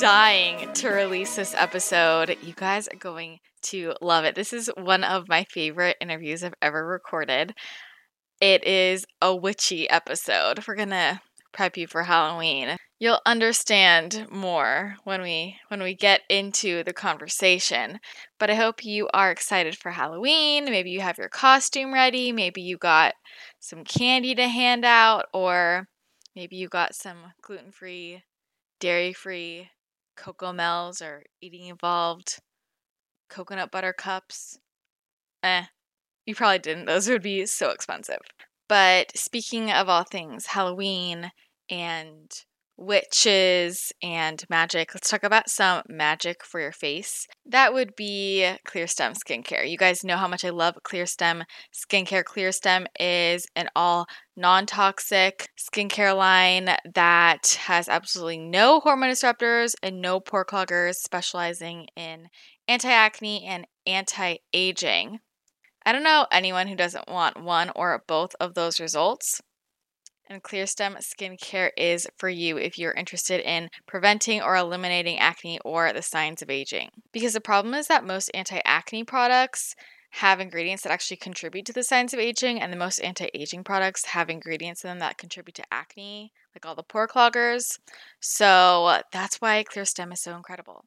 dying to release this episode. You guys are going to love it. This is one of my favorite interviews I've ever recorded. It is a witchy episode. We're going to prep you for Halloween. You'll understand more when we when we get into the conversation. But I hope you are excited for Halloween. Maybe you have your costume ready, maybe you got some candy to hand out or maybe you got some gluten-free dairy free Cocomels or eating evolved coconut butter cups. Eh, you probably didn't. Those would be so expensive. But speaking of all things Halloween and witches and magic, let's talk about some magic for your face. That would be Clear Stem skincare. You guys know how much I love Clear Stem skincare. Clear Stem is an all non toxic skincare line that has absolutely no hormone disruptors and no pore cloggers, specializing in anti acne and anti aging. I don't know anyone who doesn't want one or both of those results. And Clearstem skincare is for you if you're interested in preventing or eliminating acne or the signs of aging. Because the problem is that most anti acne products have ingredients that actually contribute to the signs of aging, and the most anti aging products have ingredients in them that contribute to acne, like all the pore cloggers. So that's why Clearstem is so incredible.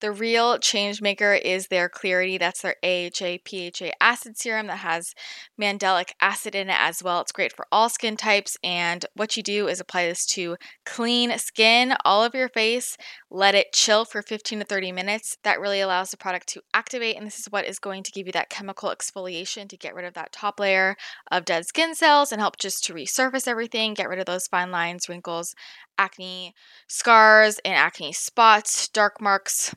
The real change maker is their Clarity. That's their AHA PHA acid serum that has mandelic acid in it as well. It's great for all skin types. And what you do is apply this to clean skin, all of your face, let it chill for 15 to 30 minutes. That really allows the product to activate. And this is what is going to give you that chemical exfoliation to get rid of that top layer of dead skin cells and help just to resurface everything, get rid of those fine lines, wrinkles, acne scars, and acne spots, dark marks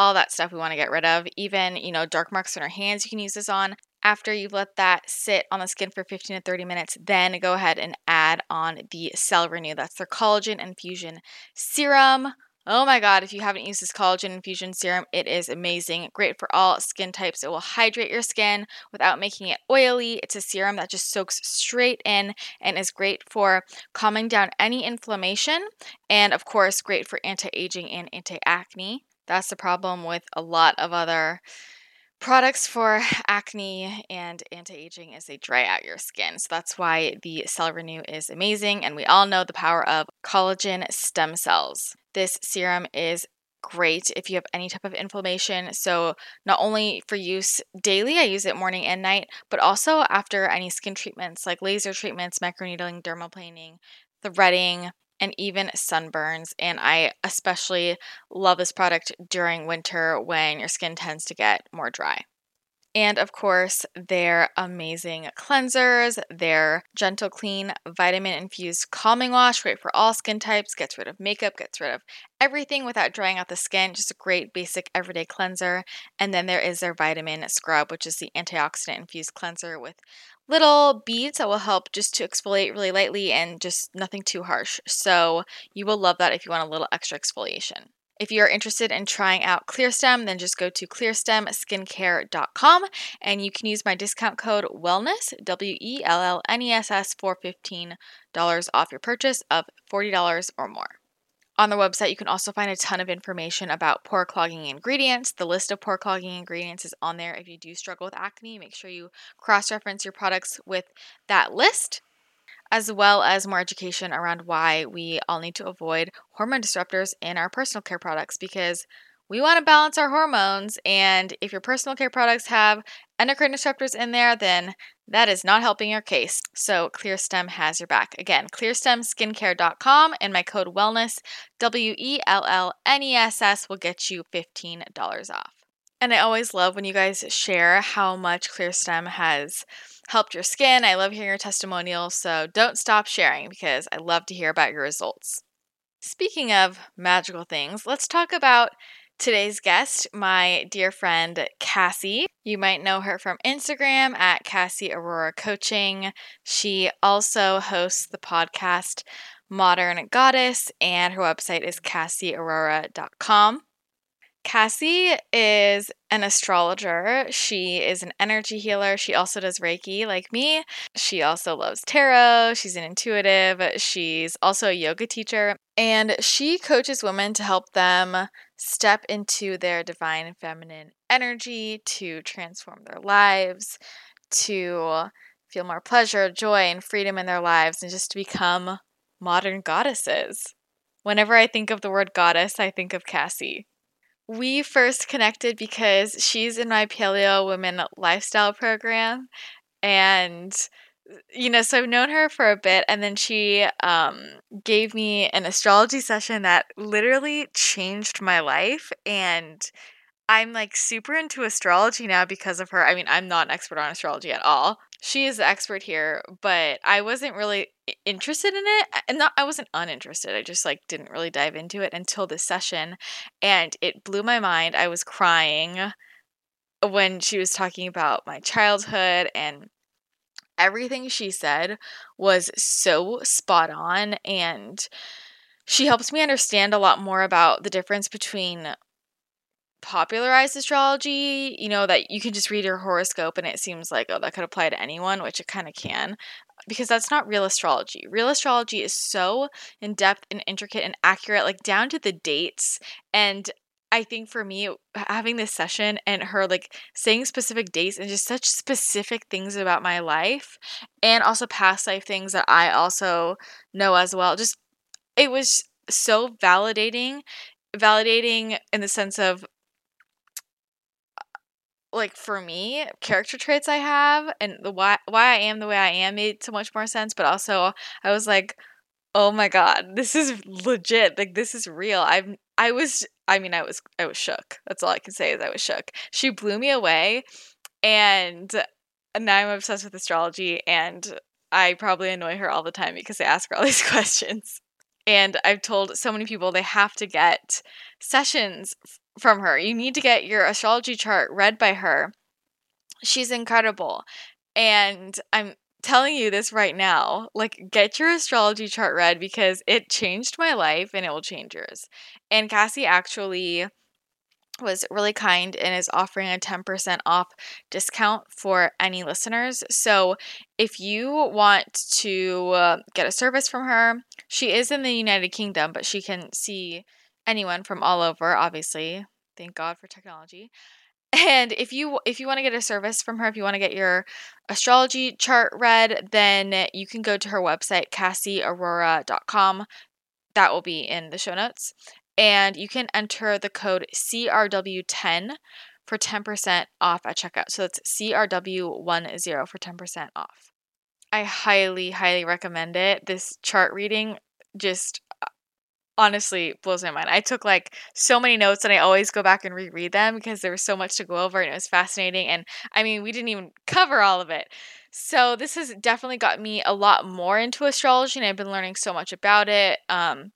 all that stuff we want to get rid of. Even, you know, dark marks on our hands, you can use this on. After you've let that sit on the skin for 15 to 30 minutes, then go ahead and add on the Cell Renew. That's their collagen infusion serum. Oh my god, if you haven't used this collagen infusion serum, it is amazing. Great for all skin types. It will hydrate your skin without making it oily. It's a serum that just soaks straight in and is great for calming down any inflammation. And of course, great for anti aging and anti acne. That's the problem with a lot of other products for acne and anti-aging is they dry out your skin. So that's why the Cell Renew is amazing and we all know the power of collagen stem cells. This serum is great if you have any type of inflammation. So, not only for use daily, I use it morning and night, but also after any skin treatments like laser treatments, microneedling, dermaplaning, threading, and even sunburns. And I especially love this product during winter when your skin tends to get more dry. And of course, their amazing cleansers, their gentle clean vitamin infused calming wash, great for all skin types, gets rid of makeup, gets rid of everything without drying out the skin. Just a great basic everyday cleanser. And then there is their vitamin scrub, which is the antioxidant infused cleanser with little beads that will help just to exfoliate really lightly and just nothing too harsh. So you will love that if you want a little extra exfoliation. If you're interested in trying out Clearstem, then just go to clearstemskincare.com and you can use my discount code WELLNESS, W E L L N E S S, for $15 off your purchase of $40 or more. On the website, you can also find a ton of information about pore clogging ingredients. The list of pore clogging ingredients is on there. If you do struggle with acne, make sure you cross reference your products with that list, as well as more education around why we all need to avoid hormone disruptors in our personal care products because we want to balance our hormones. And if your personal care products have endocrine disruptors in there, then that is not helping your case. So ClearStem has your back. Again, clearstemskincare.com and my code wellness, W E L L N E S S, will get you $15 off. And I always love when you guys share how much ClearStem has helped your skin. I love hearing your testimonials, so don't stop sharing because I love to hear about your results. Speaking of magical things, let's talk about today's guest, my dear friend Cassie. You might know her from Instagram at Cassie Aurora Coaching. She also hosts the podcast Modern Goddess, and her website is cassieaurora.com. Cassie is an astrologer. She is an energy healer. She also does Reiki like me. She also loves tarot. She's an intuitive. She's also a yoga teacher. And she coaches women to help them step into their divine feminine energy, to transform their lives, to feel more pleasure, joy, and freedom in their lives, and just to become modern goddesses. Whenever I think of the word goddess, I think of Cassie. We first connected because she's in my Paleo Women Lifestyle program. And, you know, so I've known her for a bit. And then she um, gave me an astrology session that literally changed my life. And I'm like super into astrology now because of her. I mean, I'm not an expert on astrology at all. She is the expert here, but I wasn't really interested in it. And not I wasn't uninterested. I just like didn't really dive into it until this session and it blew my mind. I was crying when she was talking about my childhood and everything she said was so spot on and she helps me understand a lot more about the difference between popularized astrology, you know, that you can just read your horoscope and it seems like, oh, that could apply to anyone, which it kind of can, because that's not real astrology. Real astrology is so in depth and intricate and accurate, like down to the dates. And I think for me, uh, having this session and her like saying specific dates and just such specific things about my life and also past life things that I also know as well, just it was so validating validating in the sense of uh, like for me, character traits I have and the why why I am the way I am made so much more sense. But also, I was like, oh my god, this is legit. Like this is real. I'm I was I mean I was I was shook. That's all I can say is I was shook. She blew me away, and now I'm obsessed with astrology and. I probably annoy her all the time because I ask her all these questions. And I've told so many people they have to get sessions from her. You need to get your astrology chart read by her. She's incredible. And I'm telling you this right now. Like, get your astrology chart read because it changed my life and it will change yours. And Cassie actually was really kind and is offering a 10% off discount for any listeners. So, if you want to uh, get a service from her, she is in the United Kingdom, but she can see anyone from all over, obviously. Thank God for technology. And if you if you want to get a service from her, if you want to get your astrology chart read, then you can go to her website cassieaurora.com. That will be in the show notes. And you can enter the code CRW10 for 10% off at checkout. So that's CRW10 for 10% off. I highly, highly recommend it. This chart reading just honestly blows my mind. I took like so many notes and I always go back and reread them because there was so much to go over and it was fascinating. And I mean, we didn't even cover all of it. So this has definitely got me a lot more into astrology and I've been learning so much about it. Um,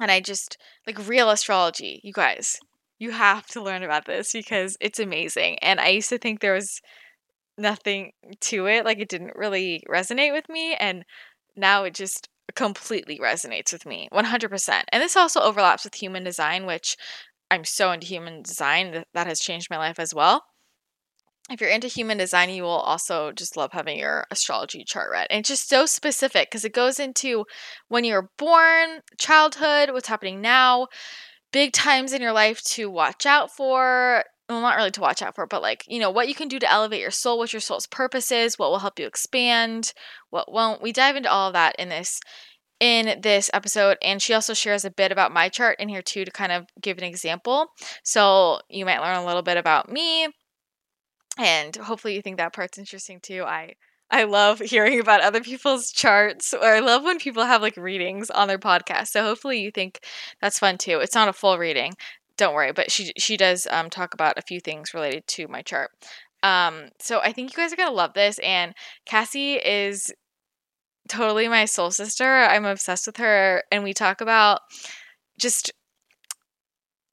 and I just like real astrology, you guys. You have to learn about this because it's amazing. And I used to think there was nothing to it, like it didn't really resonate with me and now it just completely resonates with me 100%. And this also overlaps with human design, which I'm so into human design that has changed my life as well. If you're into human design, you will also just love having your astrology chart read. And it's just so specific because it goes into when you were born, childhood, what's happening now, big times in your life to watch out for, well, not really to watch out for, but like, you know, what you can do to elevate your soul, what your soul's purpose is, what will help you expand, what won't. We dive into all of that in this in this episode. And she also shares a bit about my chart in here too to kind of give an example. So you might learn a little bit about me. And hopefully you think that part's interesting too. I I love hearing about other people's charts, or I love when people have like readings on their podcast. So hopefully you think that's fun too. It's not a full reading, don't worry, but she she does um, talk about a few things related to my chart. Um, so I think you guys are gonna love this. And Cassie is totally my soul sister. I'm obsessed with her, and we talk about just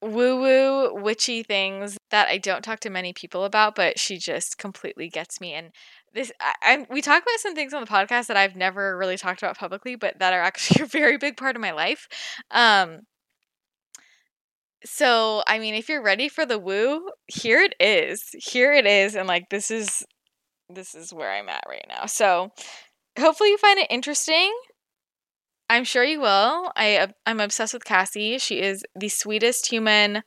woo woo witchy things that I don't talk to many people about, but she just completely gets me. And this, I, I, we talk about some things on the podcast that I've never really talked about publicly, but that are actually a very big part of my life. Um, so I mean, if you're ready for the woo, here it is. Here it is, and like this is this is where I'm at right now. So hopefully you find it interesting. I'm sure you will. I I'm obsessed with Cassie. She is the sweetest human,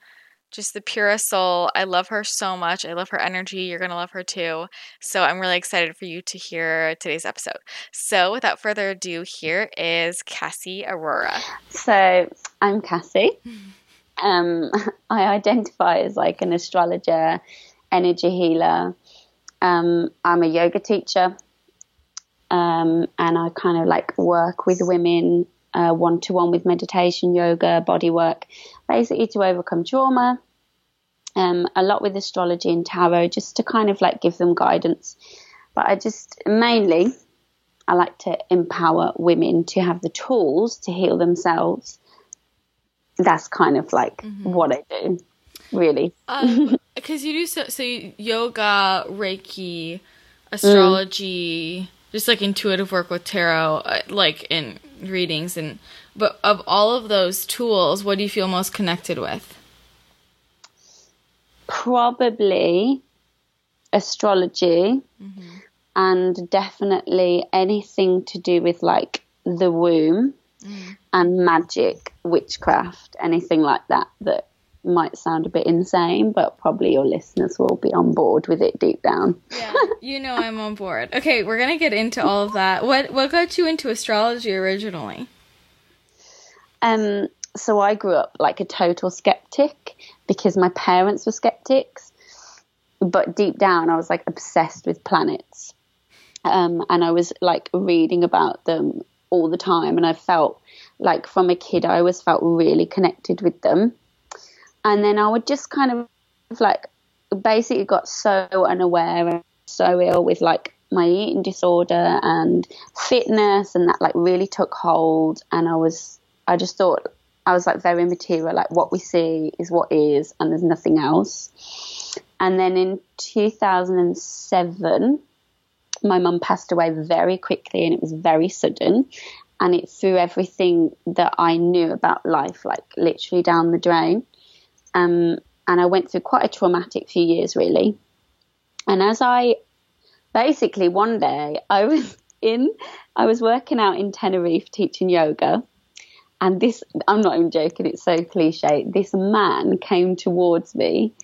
just the purest soul. I love her so much. I love her energy. You're going to love her too. So I'm really excited for you to hear today's episode. So without further ado, here is Cassie Aurora. So, I'm Cassie. Um, I identify as like an astrologer, energy healer. Um, I'm a yoga teacher um, and I kind of like work with women one to one with meditation, yoga, body work, basically to overcome trauma. Um, a lot with astrology and tarot, just to kind of like give them guidance. But I just mainly I like to empower women to have the tools to heal themselves. That's kind of like mm-hmm. what I do, really. Because um, you do so, so yoga, Reiki, astrology. Mm just like intuitive work with tarot, uh, like in readings and but of all of those tools, what do you feel most connected with? Probably astrology mm-hmm. and definitely anything to do with like the womb mm. and magic, witchcraft, anything like that that might sound a bit insane, but probably your listeners will be on board with it deep down. yeah, you know I'm on board. Okay, we're gonna get into all of that. What what got you into astrology originally? Um, so I grew up like a total skeptic because my parents were skeptics, but deep down I was like obsessed with planets. Um, and I was like reading about them all the time, and I felt like from a kid I always felt really connected with them. And then I would just kind of like basically got so unaware and so ill with like my eating disorder and fitness and that like really took hold. And I was I just thought I was like very material like what we see is what is and there's nothing else. And then in 2007 my mum passed away very quickly and it was very sudden and it threw everything that I knew about life like literally down the drain um, and I went through quite a traumatic few years, really. And as I basically one day I was in, I was working out in Tenerife teaching yoga. And this, I'm not even joking, it's so cliche. This man came towards me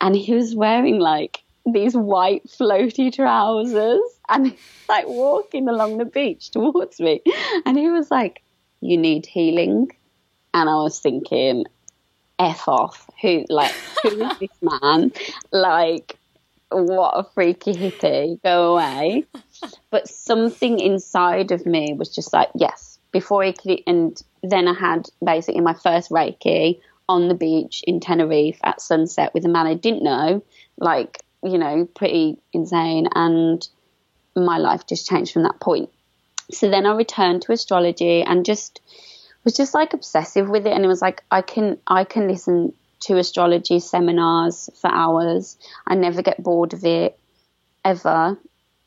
and he was wearing like these white floaty trousers and he's like walking along the beach towards me. And he was like, You need healing. And I was thinking, F off. Who, like, who is this man? Like, what a freaky hippie. Go away. But something inside of me was just like, yes, before he could, and then I had basically my first Reiki on the beach in Tenerife at sunset with a man I didn't know, like, you know, pretty insane. And my life just changed from that point. So then I returned to astrology and just was just like obsessive with it and it was like I can I can listen to astrology seminars for hours. I never get bored of it ever.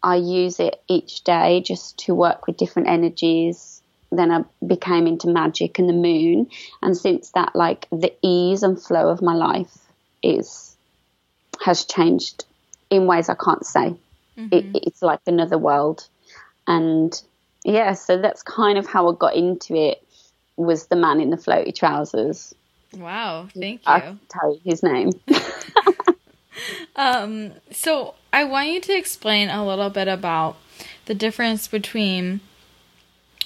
I use it each day just to work with different energies. Then I became into magic and the moon and since that like the ease and flow of my life is has changed in ways I can't say. Mm-hmm. It, it's like another world and yeah, so that's kind of how I got into it was the man in the floaty trousers. Wow, thank you. I'll tell you his name. um, so I want you to explain a little bit about the difference between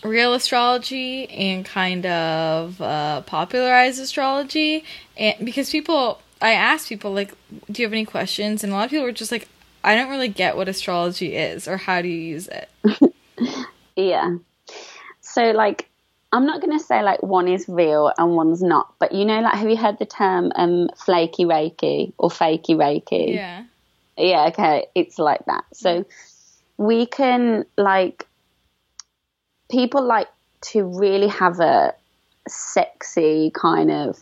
real astrology and kind of uh, popularized astrology, and because people, I asked people like, "Do you have any questions?" And a lot of people were just like, "I don't really get what astrology is, or how do you use it." yeah. So like I'm not going to say like one is real and one's not, but you know, like, have you heard the term um, flaky Reiki or fakey Reiki? Yeah. Yeah, okay. It's like that. So we can, like, people like to really have a sexy kind of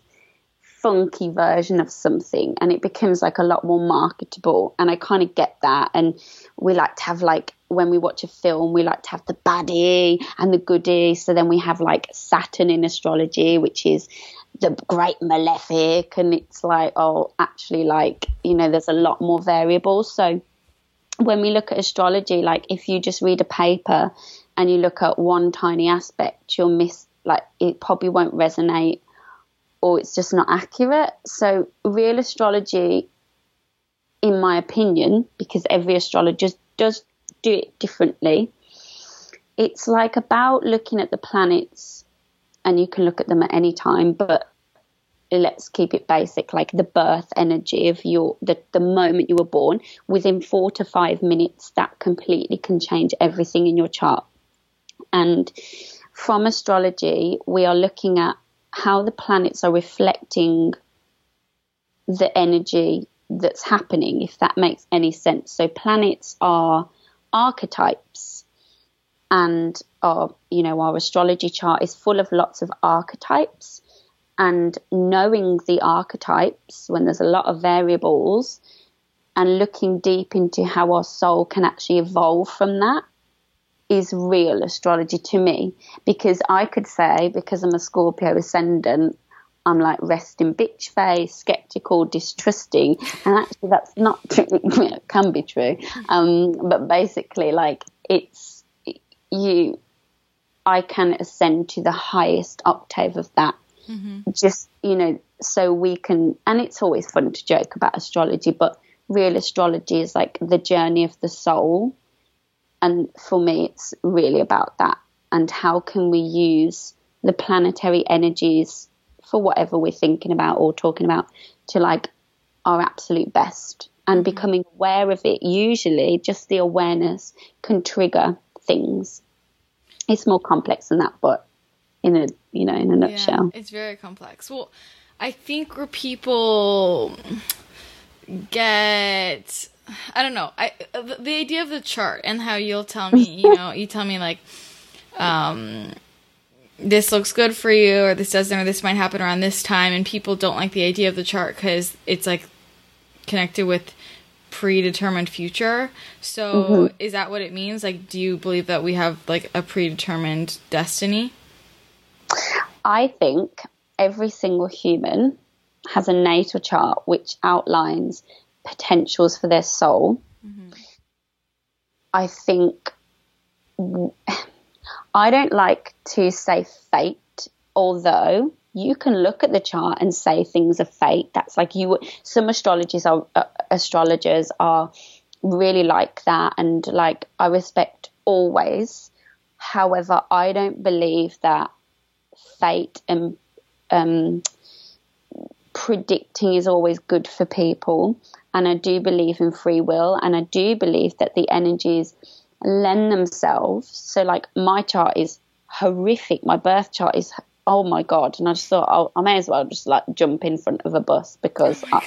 funky version of something and it becomes like a lot more marketable and i kind of get that. And we like to have like when we watch a film we like to have the baddie and the goodie. So then we have like saturn in astrology which is the great malefic. And it's like oh actually like you know there's a lot more variables. So when we look at astrology like if you just read a paper and you look at one tiny aspect you'll miss like it probably won't resonate or it's just not accurate. So, real astrology, in my opinion, because every astrologer does do it differently, it's like about looking at the planets, and you can look at them at any time, but let's keep it basic like the birth energy of your the, the moment you were born within four to five minutes that completely can change everything in your chart and from astrology we are looking at how the planets are reflecting the energy that's happening, if that makes any sense. So, planets are archetypes, and our, you know, our astrology chart is full of lots of archetypes. And knowing the archetypes when there's a lot of variables and looking deep into how our soul can actually evolve from that is real astrology to me because I could say, because I'm a Scorpio ascendant, I'm like resting bitch face, skeptical, distrusting, and actually that's not true. it can be true, um, but basically, like it's you. I can ascend to the highest octave of that. Mm-hmm. Just you know, so we can, and it's always fun to joke about astrology, but real astrology is like the journey of the soul and for me, it's really about that. And how can we use the planetary energies for whatever we're thinking about or talking about to like our absolute best and mm-hmm. becoming aware of it. Usually, just the awareness can trigger things. It's more complex than that, but in a you know in a nutshell, yeah, it's very complex. Well, I think where people get I don't know. I the, the idea of the chart and how you'll tell me, you know, you tell me like, um, this looks good for you, or this doesn't, or this might happen around this time, and people don't like the idea of the chart because it's like connected with predetermined future. So, mm-hmm. is that what it means? Like, do you believe that we have like a predetermined destiny? I think every single human has a natal chart which outlines potentials for their soul. Mm-hmm. I think I don't like to say fate, although you can look at the chart and say things are fate. That's like you. Some astrologers are uh, astrologers are really like that, and like I respect always. However, I don't believe that fate and um, predicting is always good for people and I do believe in free will, and I do believe that the energies lend themselves. So, like, my chart is horrific. My birth chart is, oh my God. And I just thought, oh, I may as well just like jump in front of a bus because I,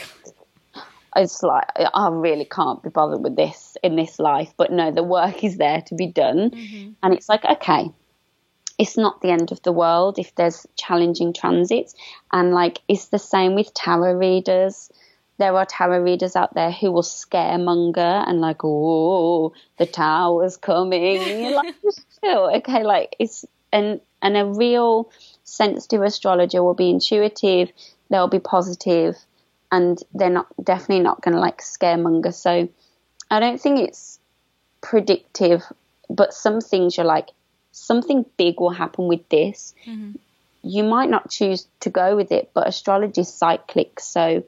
it's like, I really can't be bothered with this in this life. But no, the work is there to be done. Mm-hmm. And it's like, okay, it's not the end of the world if there's challenging transits. And like, it's the same with tarot readers there are tarot readers out there who will scaremonger and like, oh, the tower's coming. Like, chill, okay, like it's and and a real sensitive astrologer will be intuitive, they'll be positive, and they're not definitely not going to like scaremonger. So I don't think it's predictive, but some things you're like, something big will happen with this. Mm-hmm. You might not choose to go with it, but astrology is cyclic, so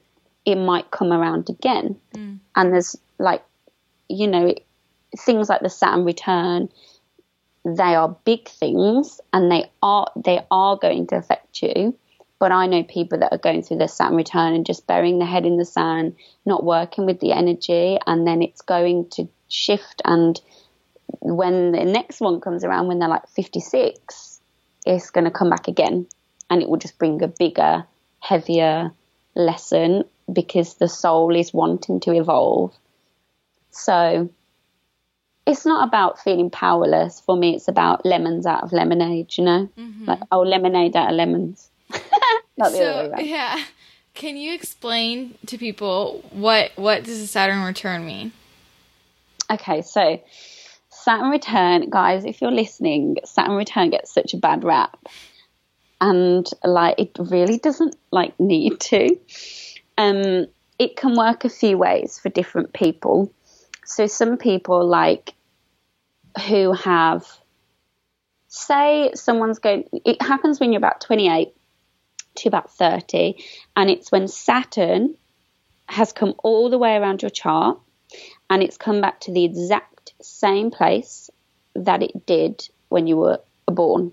it might come around again. Mm. And there's like, you know, things like the Saturn return. they are big things and they are they are going to affect you but I know people that are going through their Saturn return and just burying their head in the sand, not working with the energy, and then it's going to shift. And when the next one comes around, when they're like 56, it's going to come back again. And it will just bring a bigger, heavier lesson because the soul is wanting to evolve. So it's not about feeling powerless. For me, it's about lemons out of lemonade, you know? Mm-hmm. Like, oh, lemonade out of lemons. Not the so, other way around. Yeah. Can you explain to people what what does a Saturn return mean? Okay, so Saturn return, guys, if you're listening, Saturn return gets such a bad rap. And like it really doesn't like need to. Um it can work a few ways for different people. So some people like who have say someone's going it happens when you're about 28 to about 30. And it's when Saturn has come all the way around your chart and it's come back to the exact same place that it did when you were born.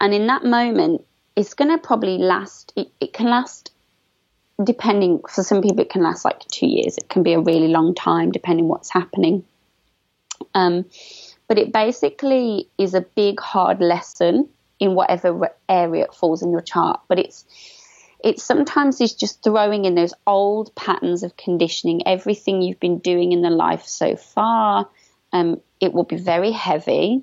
And in that moment, it's going to probably last, it, it can last depending for some people it can last like two years it can be a really long time depending what's happening um, but it basically is a big hard lesson in whatever area it falls in your chart. But it's it sometimes is just throwing in those old patterns of conditioning, everything you've been doing in the life so far. Um, it will be very heavy.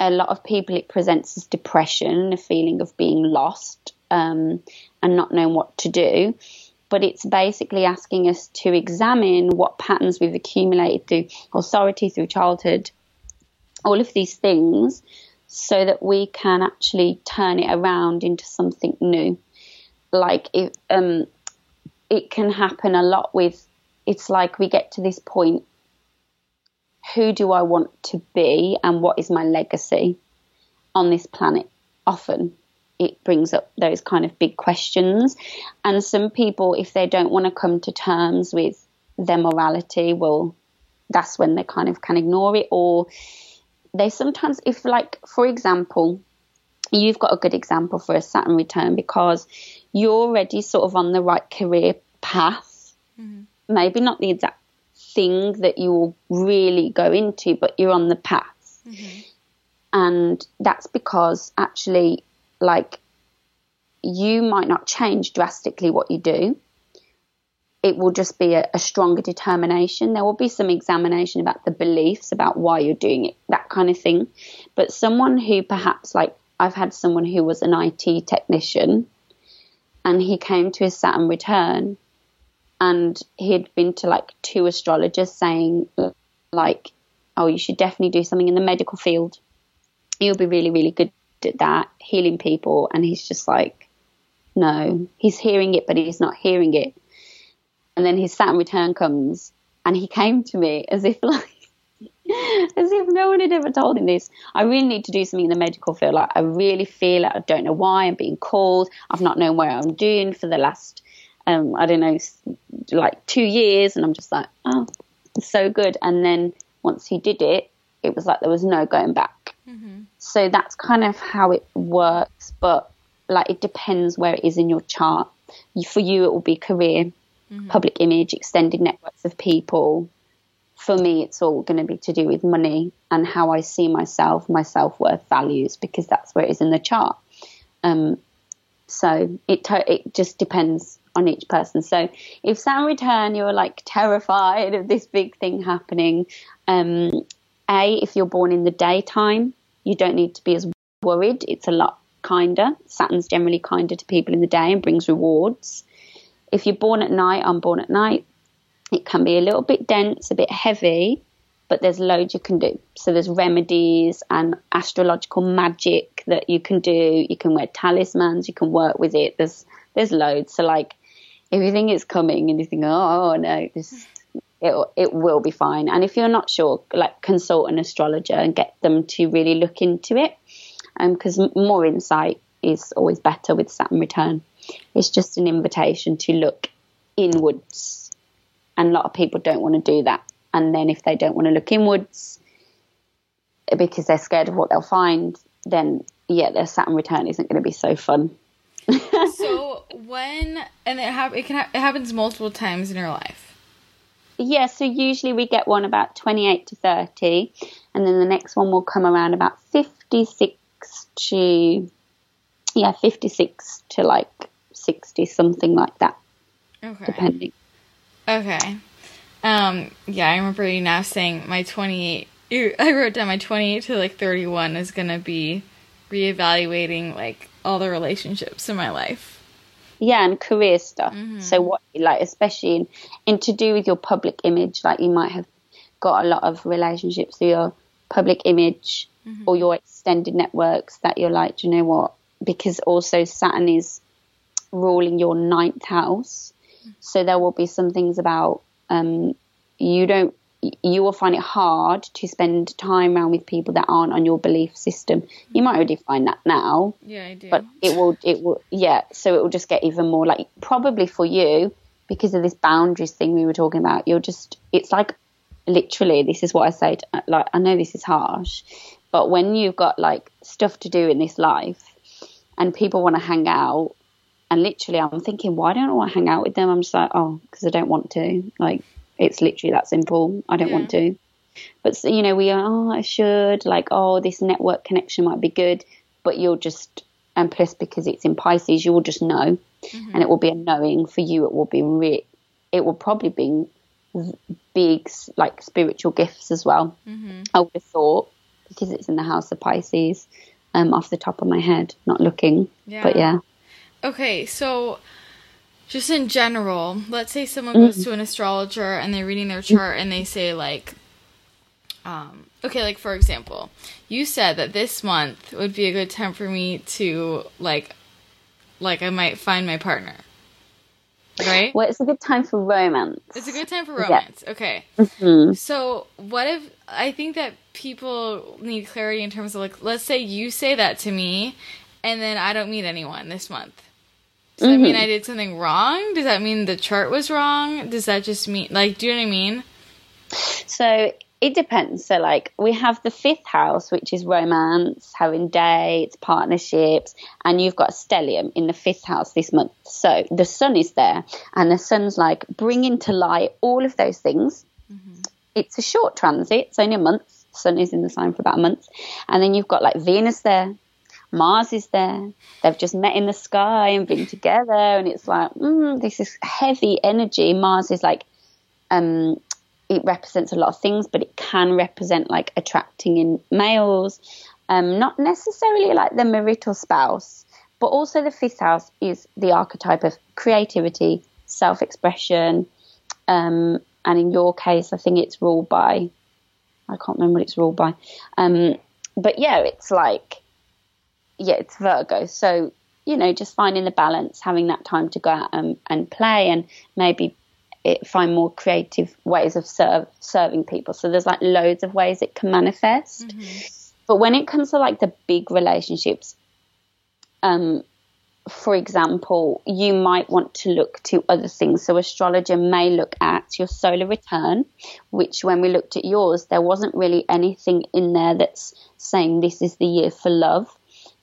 A lot of people it presents as depression, a feeling of being lost um, and not knowing what to do. But it's basically asking us to examine what patterns we've accumulated through authority, through childhood, all of these things, so that we can actually turn it around into something new. Like it, um, it can happen a lot with. It's like we get to this point. Who do I want to be, and what is my legacy on this planet? Often, it brings up those kind of big questions. And some people, if they don't want to come to terms with their morality, well, that's when they kind of can ignore it, or they sometimes, if like, for example, you've got a good example for a Saturn return because you're already sort of on the right career path. Mm-hmm. Maybe not the exact thing that you will really go into, but you're on the path. Mm-hmm. And that's because actually, like, you might not change drastically what you do, it will just be a, a, stronger determination. There will be some examination about the beliefs, about why you're doing it, that kind of thing. But someone who perhaps, like, I've had someone who was an IT technician and he came to his Saturn return and he had been to like two astrologers saying, like, oh, you should definitely do something in the medical field. You'll be really, really good at that, healing people. And he's just like, no, he's hearing it, but he's not hearing it and then his Saturn return comes, and he came to me as if like. as if no one had ever told him this. I really need to do something in the medical field. Like I really feel it. I don't know why I'm being called. I've not known where I'm doing for the last, um, I don't know, like two years. And I'm just like, oh, it's so good. And then once he did it, it was like there was no going back. Mm-hmm. So that's kind of how it works. But like it depends where it is in your chart. For you, it will be career mm-hmm. public image, extended networks of people. For me, it's all going to be to do with money and how I see myself, my self worth values, because that's where it is in the chart. Um, so it it just depends on each person. So if Saturn return, you're like terrified of this big thing happening. Um, a, if you're born in the daytime, you don't need to be as worried. It's a lot kinder. Saturn's generally kinder to people in the day and brings rewards. If you're born at night, I'm born at night. It can be a little bit dense, a bit heavy, but there's loads you can do. So there's remedies and astrological magic that you can do. You can wear talismans, you can work with it. There's there's loads. So like if you think it's coming and you think, oh, oh no, this it it will be fine. And if you're not sure, like consult an astrologer and get them to really look into it, because um, more insight is always better with Saturn return. It's just an invitation to look inwards. And a lot of people don't want to do that. And then if they don't want to look inwards, because they're scared of what they'll find, then yeah, their Saturn return isn't going to be so fun. so when and it ha- it can ha- it happens multiple times in your life. Yeah, so usually we get one about 28 to 30, and then the next one will come around about 56 to, yeah, 56 to like 60, something like that. Okay. Depending. Okay. Um, yeah, I remember you now saying my 28, I wrote down my 28 to like 31 is going to be reevaluating like all the relationships in my life yeah and career stuff mm-hmm. so what like especially in, in to do with your public image like you might have got a lot of relationships through your public image mm-hmm. or your extended networks that you're like do you know what because also saturn is ruling your ninth house mm-hmm. so there will be some things about um, you don't you will find it hard to spend time around with people that aren't on your belief system. You might already find that now. Yeah, I do. But it will, it will, yeah. So it will just get even more like probably for you because of this boundaries thing we were talking about. You're just, it's like literally. This is what I say. To, uh, like I know this is harsh, but when you've got like stuff to do in this life, and people want to hang out, and literally I'm thinking, why don't I want to hang out with them? I'm just like, oh, because I don't want to. Like it's literally that simple. I don't yeah. want to. But, you know, we are, oh, I should, like, oh, this network connection might be good. But you'll just, and plus because it's in Pisces, you will just know. Mm-hmm. And it will be a knowing. For you, it will be, re- it will probably be big, like, spiritual gifts as well. Mm-hmm. I would have thought, because it's in the house of Pisces, um, off the top of my head, not looking. Yeah. But yeah. Okay, so just in general, let's say someone goes mm-hmm. to an astrologer and they're reading their chart and they say like um okay, like for example, you said that this month would be a good time for me to like like I might find my partner. Right? Well, it's a good time for romance. It's a good time for romance. Yeah. Okay. Mm-hmm. So, what if I think that people need clarity in terms of like let's say you say that to me and then I don't meet anyone this month does mm-hmm. that mean mm-hmm. I did something wrong? Does that mean the chart was wrong? Does that just mean like do you know what I mean? So it depends. So like we have the fifth house, which is romance, having dates, partnerships, and you've got stellium in the fifth house this month. So the sun is there, and the sun's like bringing to light all of those things. Mm-hmm. It's a short transit, it's only a month. Sun is in the sign for about a month, and then you've got like Venus there, Mars is there. They've just met in the sky and been together, and it's like, mm, this is heavy energy. Mars is like, um, it represents a lot of things, but it can represent like attracting in males, um, not necessarily like the marital spouse, but also the fifth house is the archetype of creativity, self expression. Um, and in your case, I think it's ruled by, I can't remember what it's ruled by. Um, but yeah, it's like yeah, it's Virgo. So, you know, just finding the balance, having that time to go out and, and play and maybe it, find more creative ways of serve, serving people. So there's like loads of ways it can manifest. Mm-hmm. But when it comes to like the big relationships, um, for example, you might want to look to other things. So, astrologer may look at your solar return, which when we looked at yours, there wasn't really anything in there that's saying this is the year for love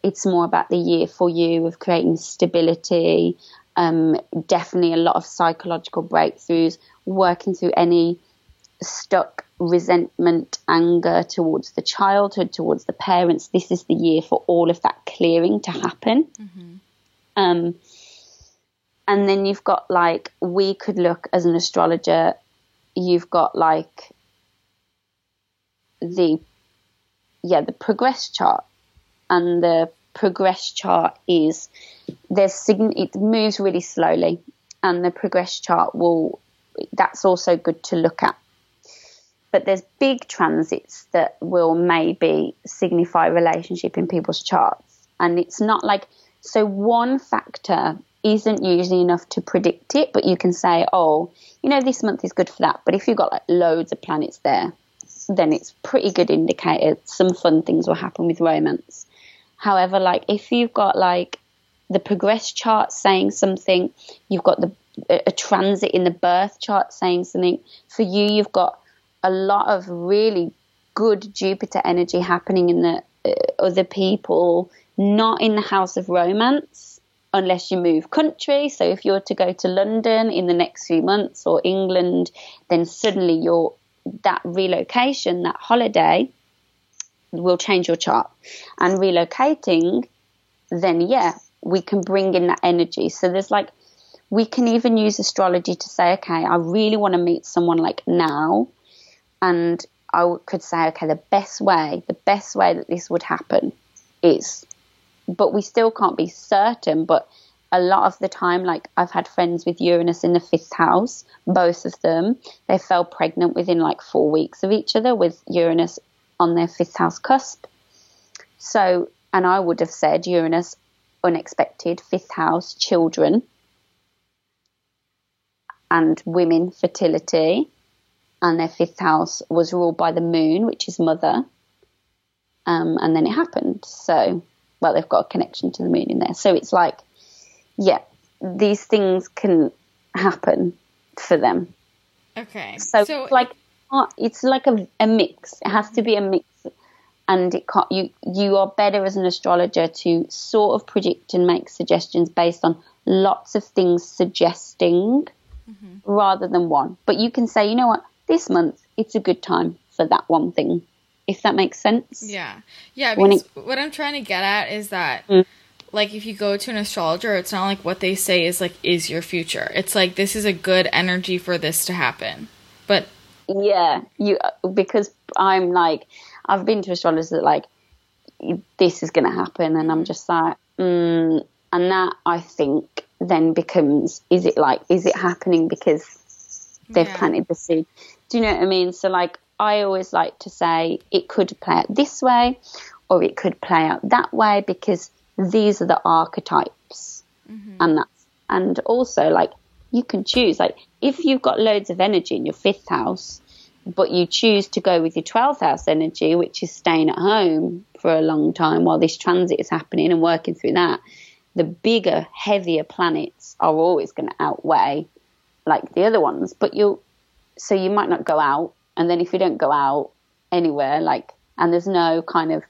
it's more about the year for you of creating stability, um, definitely a lot of psychological breakthroughs, working through any stuck resentment, anger towards the childhood, towards the parents. This is the year for all of that clearing to happen. Mm-hmm. Um, and then you've got like, we could look as an astrologer, you've got like the, yeah, the progress chart and the progress chart is there's sign it moves really slowly and the progress chart will that's also good to look at. But there's big transits that will maybe signify relationship in people's charts. And it's not like so one factor isn't usually enough to predict it but you can say oh you know this month is good for that. But if you've got like loads of planets there then it's pretty good indicator some fun things will happen with romance However, like if you've got like the progress chart saying something, you've got the a transit in the birth chart saying something. For you, you've got a lot of really good Jupiter energy happening in the uh, other people, not in the house of romance, unless you move country. So if you're to go to London in the next few months or England, then suddenly your that relocation, that holiday, will change your chart. And relocating, then yeah, we can bring in that energy. So there's like we can even use astrology to say, okay, I really want to meet someone like now, and I could say, okay, the best way, the best way that this would happen is, but we still can't be certain. But a lot of the time, like I've had friends with Uranus in the fifth house, both of them, they fell pregnant within like four weeks of each other with Uranus on their fifth house cusp. So, and I would have said Uranus, unexpected, fifth house, children and women fertility, and their fifth house was ruled by the moon, which is mother. Um, and then it happened. So, well, they've got a connection to the moon in there. So it's like, yeah, these things can happen for them. Okay. So, so like, it's like a, a mix. It has to be a mix and it can't, you you are better as an astrologer to sort of predict and make suggestions based on lots of things suggesting mm-hmm. rather than one. But you can say, you know what, this month it's a good time for that one thing, if that makes sense. Yeah, yeah. Because it, what I'm trying to get at is that. Mm. Like if you go to an astrologer, it's not like what they say is like is your future. It's like this is a good energy for this to happen. But yeah, you because I'm like I've been to astrologers that like this is going to happen, and I'm just like, mm, and that I think then becomes is it like is it happening because they've yeah. planted the seed? Do you know what I mean? So like I always like to say it could play out this way, or it could play out that way because these are the archetypes, mm-hmm. and that's and also like you can choose like if you've got loads of energy in your fifth house but you choose to go with your 12th house energy, which is staying at home for a long time while this transit is happening and working through that, the bigger, heavier planets are always going to outweigh like the other ones. But you'll, so you might not go out, and then if you don't go out anywhere, like, and there's no kind of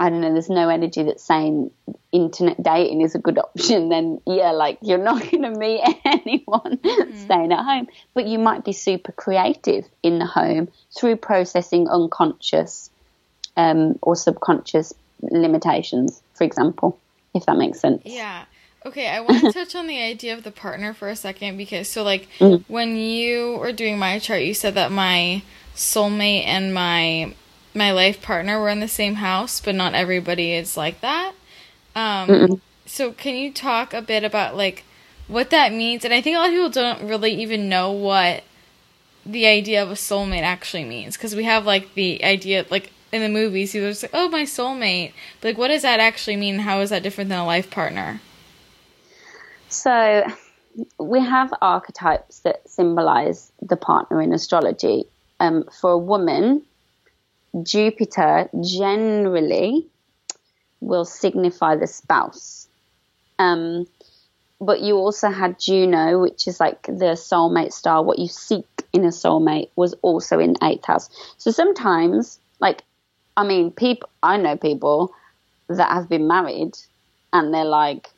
I don't know, there's no energy that's saying internet dating is a good option, then yeah, like you're not going to meet anyone mm-hmm. staying at home. But you might be super creative in the home through processing unconscious um, or subconscious limitations, for example, if that makes sense. Yeah. Okay, I want to touch on the idea of the partner for a second because, so, like, mm when you were doing my chart, you said that my soulmate and my my life partner were in the same house, but not everybody is like that. Um, so can you talk a bit about like what that means? And I think a lot of people don't really even know what the idea of a soulmate actually means because we have like the idea like in the movies people are just like oh my soulmate. But like what does that actually mean? How is that different than a life partner? So we have archetypes that symbolize the partner in astrology. Um, for a woman Jupiter generally will signify the spouse. Um, but you also had Juno, which is like the soulmate star. What you seek in a soulmate was also in eighth house. So sometimes, like, I mean, people, I know people that have been married and they're like,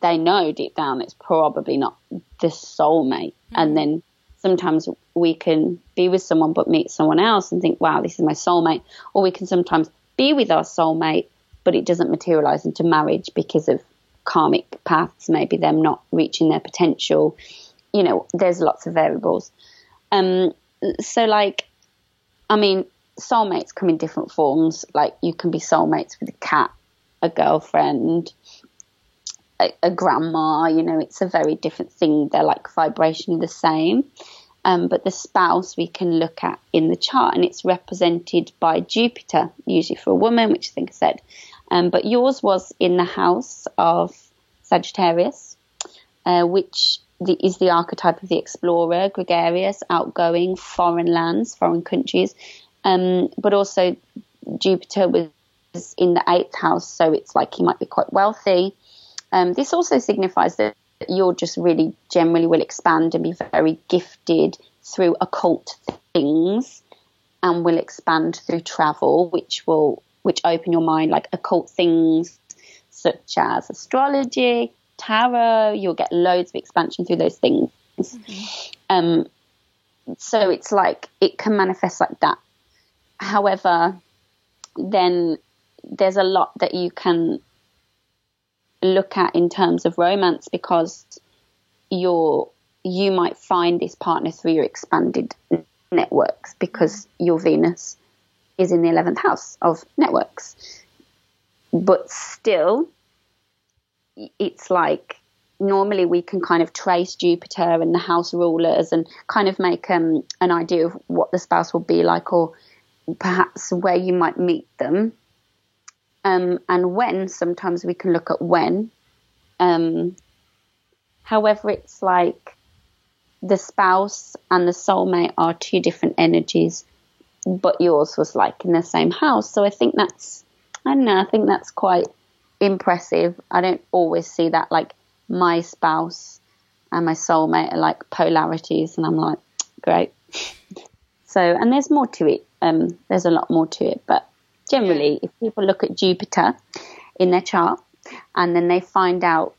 they know deep down it's probably not the soulmate. Mm-hmm. And then sometimes we can be with someone but meet someone else and think, wow, this is my soulmate. Or we can sometimes be with our soulmate, but it doesn't materialize into marriage because of karmic paths, maybe them not reaching their potential. You know, there's lots of variables. Um, so, like, I mean, soulmates come in different forms. Like, you can be soulmates with a cat, a girlfriend, a, a, grandma, you know, it's a very different thing. They're like vibrationally the same. Um, but the spouse we can look at in the chart, and it's represented by Jupiter, usually for a woman, which I think I said. Um, but yours was in the house of Sagittarius, uh, which the, is the archetype of the explorer, gregarious, outgoing, foreign lands, foreign countries. Um, but also, Jupiter was in the eighth house, so it's like he might be quite wealthy. Um, this also signifies that you're just really generally will expand and be very gifted through occult things. and will expand through travel, which will which open your mind like occult things such as astrology, tarot. You'll get loads of expansion through those things. Mm-hmm. Um, so it's like it can manifest like that. However, then there's a lot that you can look at in terms of romance because you're you might find this partner through your expanded networks because your Venus is in the 11th house of networks. But still, it's like normally we can kind of trace Jupiter and the house rulers and kind of make um, an idea of what the spouse will be like or perhaps where you might meet them. Um, and when, sometimes we can look at when. Um, however, it's like the spouse and the soulmate are two different energies, but yours was like in the same house. So I think that's, I don't know, I think that's quite impressive. I don't always see that like my spouse and my soulmate are like polarities, and I'm like, great. so, and there's more to it. Um, there's a lot more to it, but generally, if people look at Jupiter in their chart and then they find out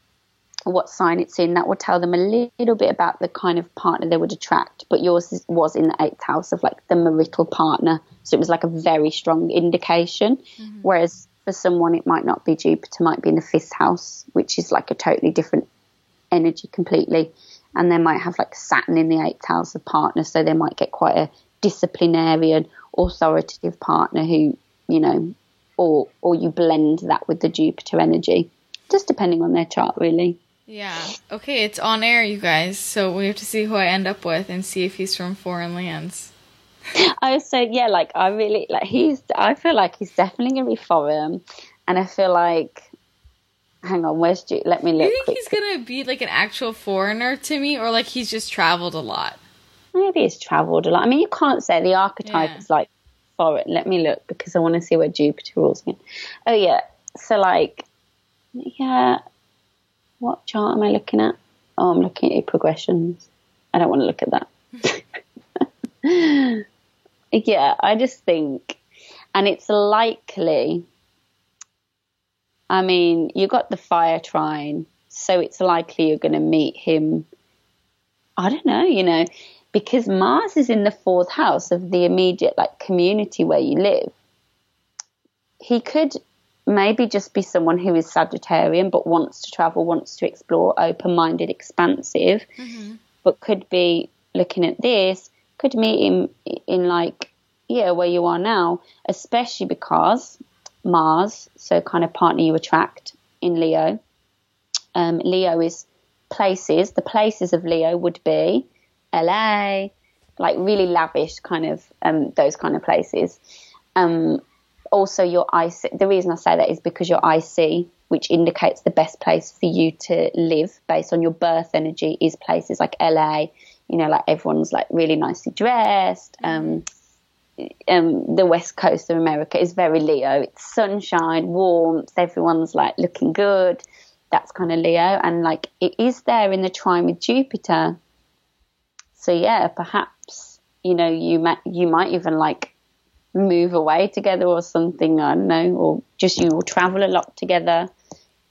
what sign it's in, that will tell them a little bit about the kind of partner they would attract. But yours was in the eighth house of like the marital partner, so it was like a very strong indication. Mm-hmm. Whereas for someone, it might not be Jupiter, might be in the fifth house, which is like a totally different energy completely. And they might have like Saturn in the eighth house of partner, so they might get quite a disciplinarian, authoritative partner who, you know, or or you blend that with the Jupiter energy, just depending on their chart, really. Yeah. Okay, it's on air, you guys. So we have to see who I end up with and see if he's from foreign lands. I was so yeah, like I really like he's. I feel like he's definitely gonna be foreign, and I feel like. Hang on, where's Jude? Let me look. You think quickly. he's gonna be like an actual foreigner to me, or like he's just traveled a lot? Maybe he's traveled a lot. I mean, you can't say the archetype yeah. is like foreign. Let me look because I want to see where Jupiter rules again. Oh yeah, so like, yeah. What chart am I looking at? Oh, I'm looking at your progressions. I don't want to look at that. yeah, I just think, and it's likely. I mean, you got the fire trine, so it's likely you're going to meet him. I don't know, you know, because Mars is in the fourth house of the immediate like community where you live. He could maybe just be someone who is Sagittarian but wants to travel, wants to explore, open minded, expansive, mm-hmm. but could be looking at this, could meet him in like yeah, where you are now, especially because Mars, so kind of partner you attract in Leo. Um, Leo is places. The places of Leo would be LA, like really lavish kind of um, those kind of places. Um, also, your IC. The reason I say that is because your IC, which indicates the best place for you to live based on your birth energy, is places like LA. You know, like everyone's like really nicely dressed. Um, um, the west coast of America is very Leo. It's sunshine, warmth, everyone's like looking good. That's kind of Leo, and like it is there in the trine with Jupiter. So yeah, perhaps you know you might you might even like move away together or something. I don't know, or just you will travel a lot together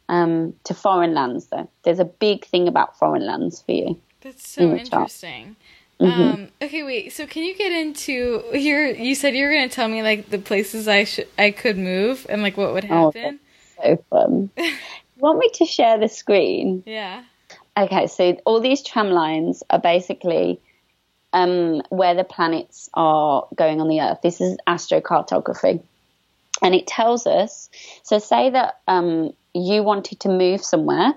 um, to foreign lands. Though there's a big thing about foreign lands for you. That's so in interesting. Mm-hmm. Um, okay, wait. So can you get into your? You said you were going to tell me like the places I should I could move and like what would oh, happen. Oh, so fun. you want me to share the screen? Yeah. Okay, so all these tram lines are basically um, where the planets are going on the Earth. This is astrocartography, and it tells us. So, say that um, you wanted to move somewhere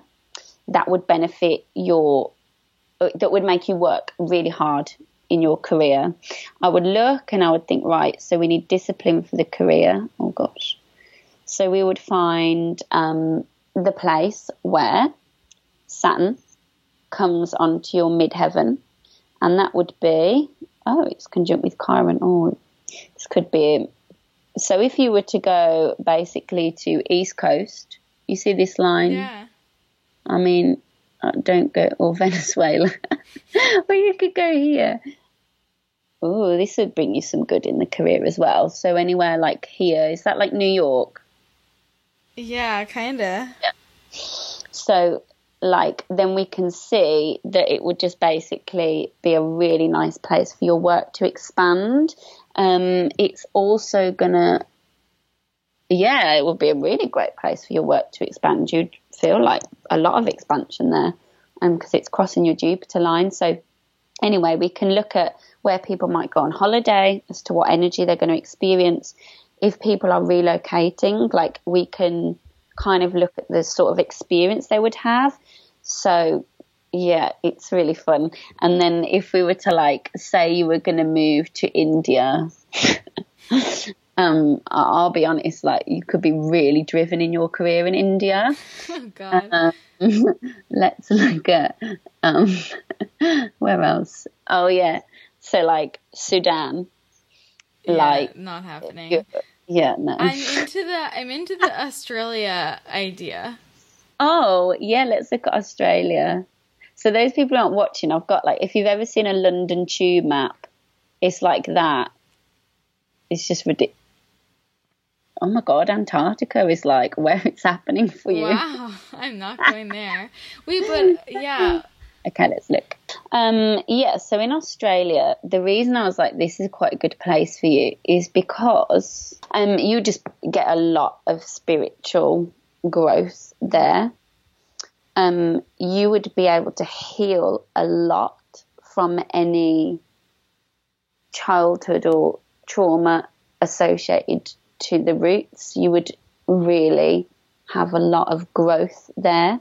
that would benefit your that would make you work really hard in your career, I would look and I would think, right, so we need discipline for the career. Oh gosh. So we would find um, the place where Saturn comes onto your midheaven, and that would be, oh, it's conjunct with Chiron. Oh, this could be. So if you were to go basically to East Coast, you see this line? Yeah. I mean, uh, don't go or Venezuela. or you could go here. oh, this would bring you some good in the career as well. So anywhere like here, is that like New York? Yeah, kinda. Yeah. So like then we can see that it would just basically be a really nice place for your work to expand. Um, it's also gonna yeah, it would be a really great place for your work to expand. You'd feel like a lot of expansion there because um, it's crossing your Jupiter line. So, anyway, we can look at where people might go on holiday as to what energy they're going to experience. If people are relocating, like we can kind of look at the sort of experience they would have. So, yeah, it's really fun. And then if we were to like say you were going to move to India, um, I'll be honest, like you could be really driven in your career in India. Oh God. Um, let's look at um, where else? Oh yeah, so like Sudan, yeah, like not happening. Yeah, no. I'm into the I'm into the Australia idea. Oh yeah, let's look at Australia. So those people aren't watching, I've got like if you've ever seen a London tube map, it's like that. It's just ridiculous oh my god, Antarctica is like where it's happening for you. Wow, I'm not going there. Wait, but yeah. Okay, let's look. Um, yeah, so in Australia, the reason I was like, this is quite a good place for you is because um, you just get a lot of spiritual growth there. Um, you would be able to heal a lot from any childhood or trauma associated to the roots, you would really have a lot of growth there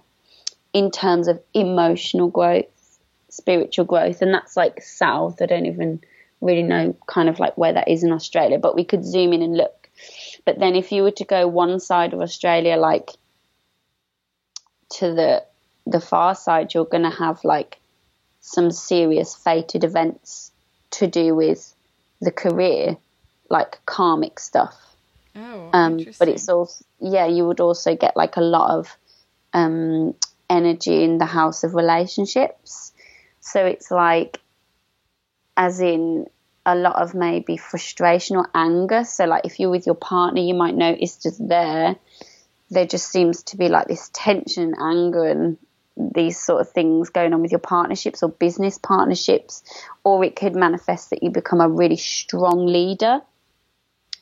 in terms of emotional growth, spiritual growth, and that's like south. I don't even really know kind of like where that is in Australia, but we could zoom in and look. But then if you were to go one side of Australia, like to the the far side, you're going to have like some serious fated events to do with the career, like karmic stuff. Oh, um, but it's also yeah, you would also get like a lot of um, energy in the house of relationships. So it's like, as in a lot of maybe frustration or anger. So like if you're with your partner, you might notice just there, there just seems to be like this tension, anger, and these sort of things going on with your partnerships or business partnerships, or it could manifest that you become a really strong leader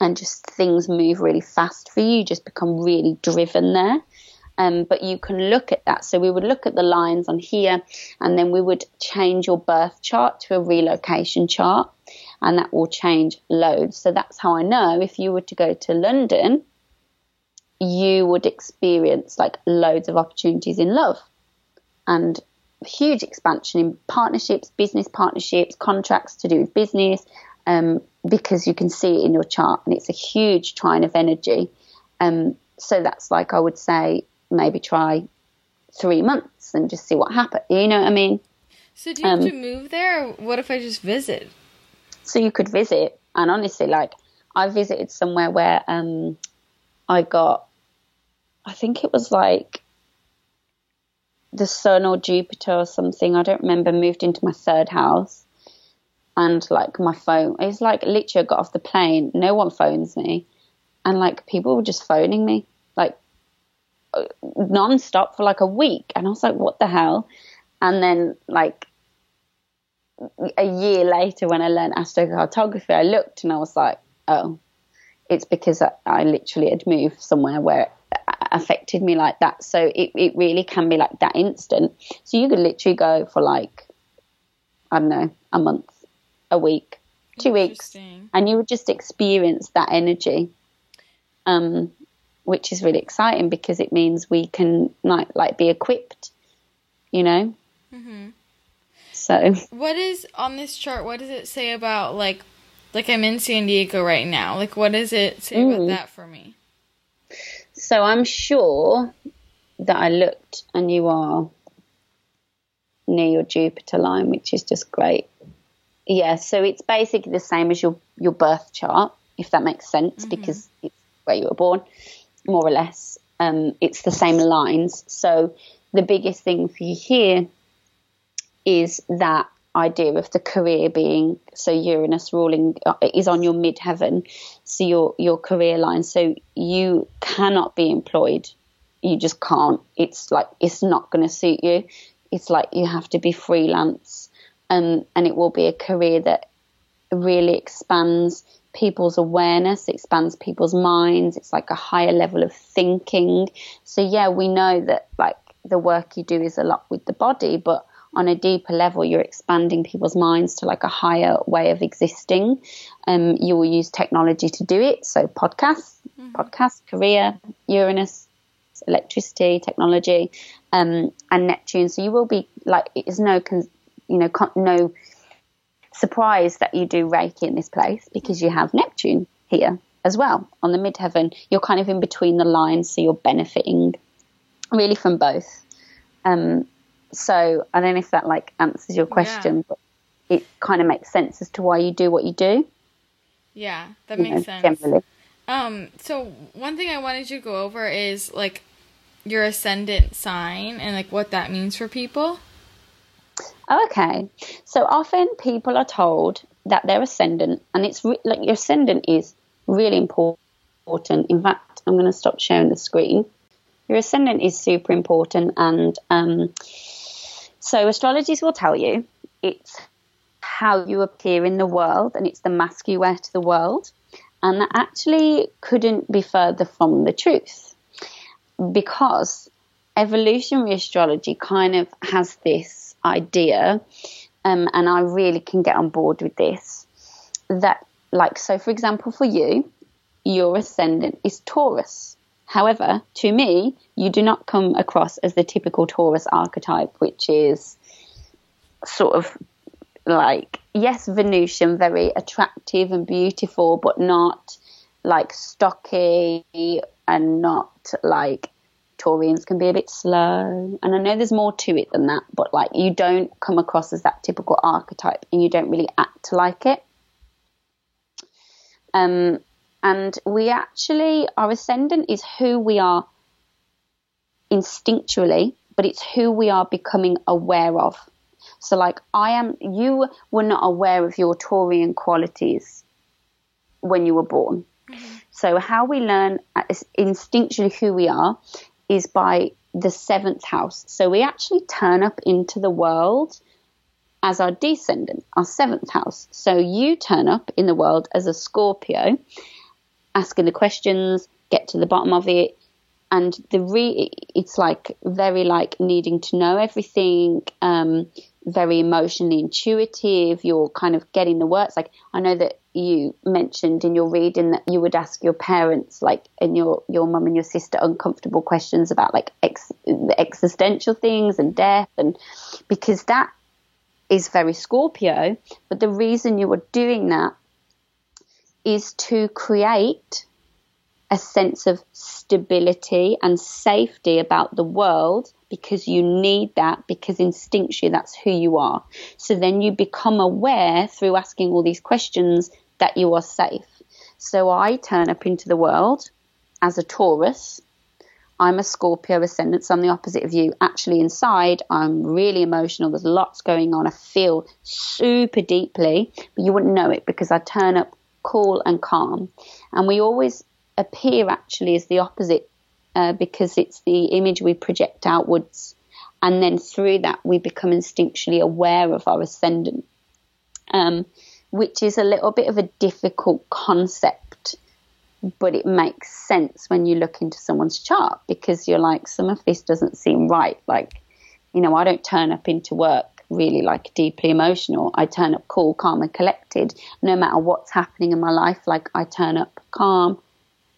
and just things move really fast for you. You just become really driven there. Um, but you can look at that. So we would look at the lines on here, and then we would change your birth chart to a relocation chart, and that will change loads. So that's how I know if you were to go to London, you would experience like loads of opportunities in love and huge expansion in partnerships, business partnerships, contracts to do with business, um, because you can see it in your chart and it's a huge trine of energy. Um, so that's like I would say maybe try three months and just see what happens. You know what I mean? So do you have um, to move there? Or what if I just visit? So you could visit, and honestly, like I visited somewhere where um, I got, I think it was like the sun or Jupiter or something. I don't remember. Moved into my third house, and like my phone. It's like literally I got off the plane, no one phones me, and like people were just phoning me like uh, non-stop for like a week, and I was like, what the hell? And then like a year later, when I learned astrocartography, I looked and I was like, oh, it's because I, I literally had moved somewhere where it affected me like that. So it, it really can be like that instant. So you could literally go for like, I don't know, a month a week, two weeks, and you would just experience that energy, um, which is really exciting because it means we can like like be equipped, you know. Mm-hmm. So, what is on this chart? What does it say about like, like I'm in San Diego right now? Like, what does it say mm. about that for me? So I'm sure that I looked, and you are near your Jupiter line, which is just great yeah, so it's basically the same as your your birth chart, if that makes sense, mm-hmm. because it's where you were born, more or less. Um, it's the same lines. So the biggest thing for you here is that idea of the career being so Uranus ruling uh, is on your midheaven, so your your career line. So you cannot be employed. You just can't. It's like it's not going to suit you. It's like you have to be freelance, and and it will be a career that really expands people's awareness, expands people's minds. It's like a higher level of thinking. So yeah, we know that like the work you do is a lot with the body, but on a deeper level, you're expanding people's minds to like a higher way of existing. Um, you will use technology to do it. So podcasts, mm-hmm. podcast, career, Uranus, electricity, technology, um, and Neptune. So you will be like, it's no, you know, no surprise that you do Reiki in this place because you have Neptune here as well on the midheaven. You're kind of in between the lines, so you're benefiting really from both. Um, so I don't know if that like answers your question, yeah. but it kind of makes sense as to why you do what you do. Yeah, that makes know, sense. Generally. Um, so one thing I wanted you to go over is like your ascendant sign and like what that means for people. Okay, so often people are told that their ascendant, and it's re- like your ascendant is really important. In fact, I'm going to stop sharing the screen. Your ascendant is super important, and um, so astrologists will tell you it's how you appear in the world, and it's the mask you wear to the world, and that actually couldn't be further from the truth, because evolutionary astrology kind of has this idea, um, and I really can get on board with this. That, like, so for example, for you, your ascendant is Taurus. However, to me, you do not come across as the typical Taurus archetype, which is sort of like, yes, Venusian, very attractive and beautiful, but not like stocky and not like Taurians can be a bit slow. And I know there's more to it than that, but like you don't come across as that typical archetype and you don't really act like it. Um, and we actually, our ascendant is who we are instinctually, but it's who we are becoming aware of. So, like, I am, you were not aware of your Taurian qualities when you were born. Mm-hmm. So, how we learn instinctually who we are is by the seventh house. So we actually turn up into the world as our descendant, our seventh house. So you turn up in the world as a Scorpio, asking the questions, get to the bottom of it, and the re it's like very like needing to know everything, um, very emotionally intuitive. You're kind of getting the words. Like I know that you mentioned in your reading that you would ask your parents, like, and your your mum and your sister, uncomfortable questions about like ex, existential things and death, and because that is very Scorpio. But the reason you are doing that is to create a sense of stability and safety about the world because you need that because instinctually that's who you are. So then you become aware through asking all these questions that you are safe. So I turn up into the world as a Taurus. I'm a Scorpio ascendant, so I'm the opposite of you. Actually, inside, I'm really emotional. There's lots going on. I feel super deeply, but you wouldn't know it because I turn up cool and calm. And we always appear actually as the opposite uh, because it's the image we project outwards. And then through that, we become instinctually aware of our ascendant, um, which is a little bit of a difficult concept, but it makes sense when you look into someone's chart because you're like, some of this doesn't seem right. Like, you know, I don't turn up into work really like deeply emotional. I turn up cool, calm, and collected no matter what's happening in my life. Like, I turn up calm,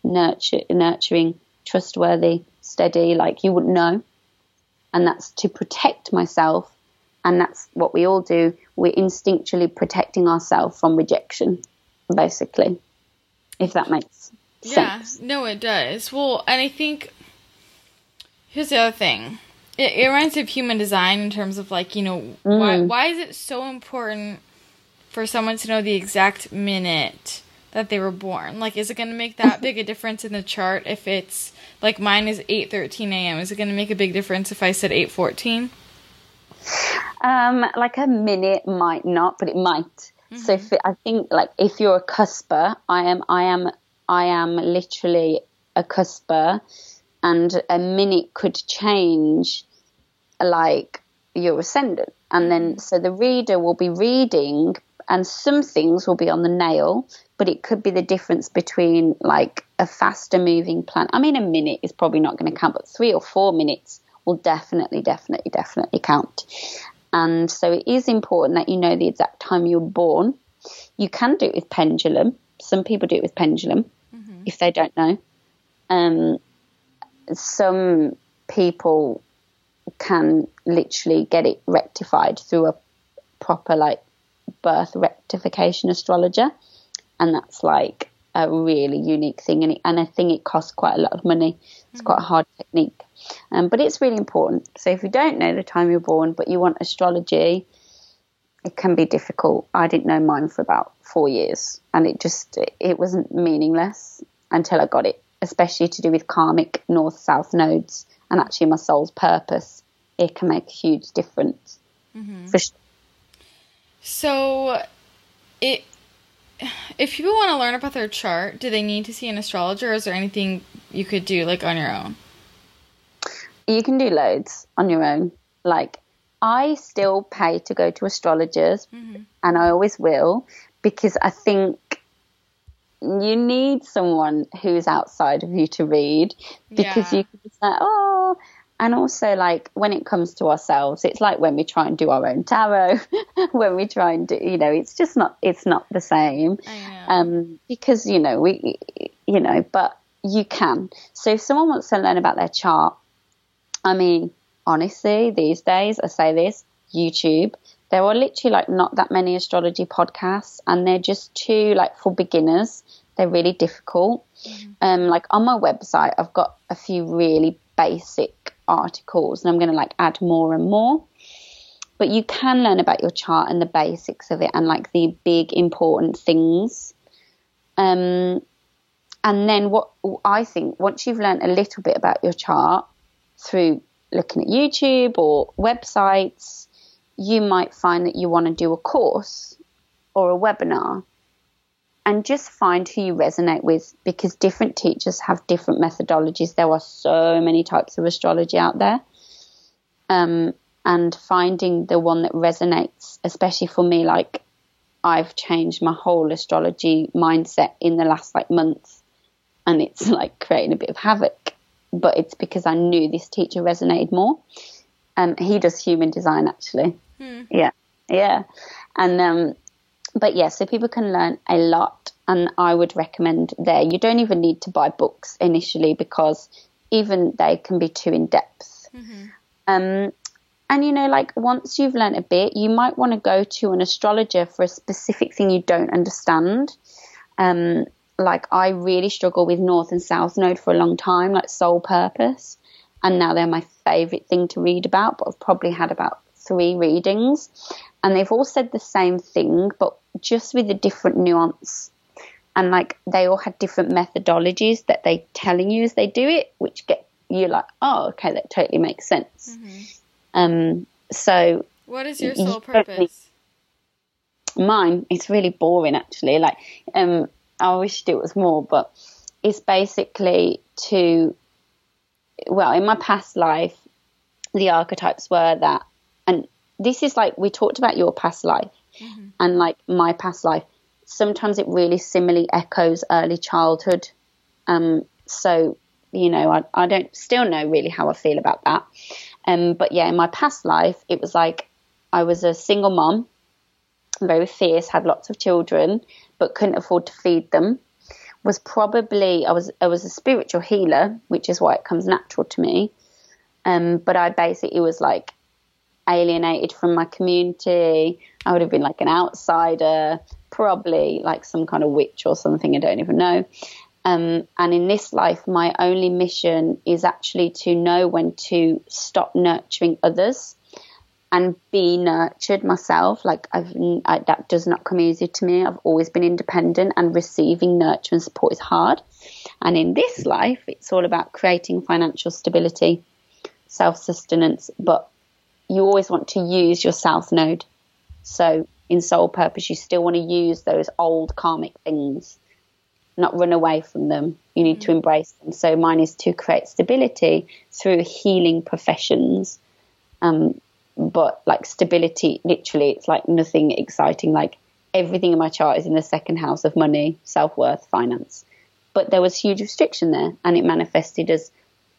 nurture, nurturing, trustworthy, steady, like you wouldn't know. And that's to protect myself. And that's what we all do. We're instinctually protecting ourselves from rejection, basically, if that makes sense. Yeah, no, it does. Well, and I think here's the other thing. It, it reminds me of human design in terms of like, you know, mm. why, why is it so important for someone to know the exact minute that they were born? Like, is it going to make that big a difference in the chart if it's like mine is eight thirteen a.m. Is it going to make a big difference if I said eight fourteen? Um, like a minute might not, but it might. Mm-hmm. So if it, I think like if you're a cusper, I am, I am, I am literally a cusper, and a minute could change, like your ascendant, and then so the reader will be reading, and some things will be on the nail, but it could be the difference between like a faster moving planet. I mean, a minute is probably not going to count, but three or four minutes will definitely, definitely, definitely count. And so it is important that you know the exact time you were born. You can do it with pendulum. Some people do it with pendulum mm-hmm. if they don't know. Um, some people can literally get it rectified through a proper like birth rectification astrologer, and that's like a really unique thing, and, it, and I think it costs quite a lot of money. It's mm-hmm. quite a hard technique, um, but it's really important. So if you don't know the time you're born, but you want astrology, it can be difficult. I didn't know mine for about four years, and it just it wasn't meaningless until I got it, especially to do with karmic north south nodes and actually my soul's purpose. It can make a huge difference. Mm-hmm. For sure. So, it if people want to learn about their chart, do they need to see an astrologer, or is there anything you could do like on your own? You can do loads on your own. Like I still pay to go to astrologers, mm-hmm. and I always will because I think you need someone who's outside of you to read because yeah. you can say, oh, and also like when it comes to ourselves it's like when we try and do our own tarot when we try and do you know it's just not it's not the same. Um, because you know we you know but you can. So if someone wants to learn about their chart i mean honestly these days i say this youtube there are literally like not that many astrology podcasts and they're just too like for beginners they're really difficult mm-hmm. um like on my website i've got a few really basic articles and I'm going to like add more and more. But you can learn about your chart and the basics of it and like the big important things. Um, and then what I think once you've learned a little bit about your chart through looking at YouTube or websites, you might find that you want to do a course or a webinar and just find who you resonate with because different teachers have different methodologies. There are so many types of astrology out there. Um, and finding the one that resonates, especially for me, like I've changed my whole astrology mindset in the last like month and it's like creating a bit of havoc. But it's because I knew this teacher resonated more. Um, he does human design actually. Hmm. Yeah. Yeah. And um, but yeah, so people can learn a lot, and I would recommend there. You don't even need to buy books initially because even they can be too in depth. Mm-hmm. Um, and you know, like once you've learned a bit, you might want to go to an astrologer for a specific thing you don't understand. Um, like I really struggle with North and South Node for a long time, like soul purpose, and now they're my favorite thing to read about. But I've probably had about three readings, and they've all said the same thing, but just with a different nuance. And like they all had different methodologies that they telling you as they do it, which get you like, oh, okay, that totally makes sense. Mm-hmm. Um, so, what is your soul purpose? Mine, it's really boring actually. Like, um, I wished it was more, but it's basically to, well, in my past life, the archetypes were that, this is like we talked about your past life mm-hmm. and like my past life. Sometimes it really similarly echoes early childhood. Um, so you know, I, I don't still know really how I feel about that. Um, but yeah, in my past life, it was like I was a single mom, very fierce, had lots of children, but couldn't afford to feed them. Was probably I was I was a spiritual healer, which is why it comes natural to me. Um, but I basically was like alienated from my community. I would have been like an outsider, probably like some kind of witch or something. I don't even know. Um, and in this life, my only mission is actually to know when to stop nurturing others and be nurtured myself. Like I've, I, that does not come easy to me. I've always been independent, and receiving nurture and support is hard. And in this life, it's all about creating financial stability, self sustenance, but you always want to use your south node. So in soul purpose, you still want to use those old karmic things, not run away from them. You need mm-hmm. to embrace them. So mine is to create stability through healing professions. Um, but like stability, literally, it's like nothing exciting. Like everything in my chart is in the second house of money, self worth, finance. But there was huge restriction there, and it manifested as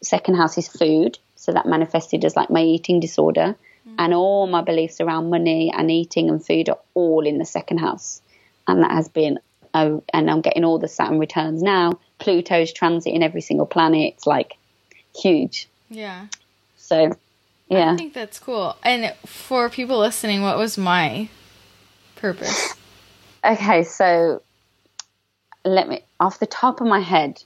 second house is food, so that manifested as like my eating disorder, mm. and all my beliefs around money and eating and food are all in the second house, and that has been. Oh, and I'm getting all the Saturn returns now. Pluto's transiting every single planet. It's like huge. Yeah. So, yeah. I think that's cool. And for people listening, what was my purpose? Okay, so let me off the top of my head,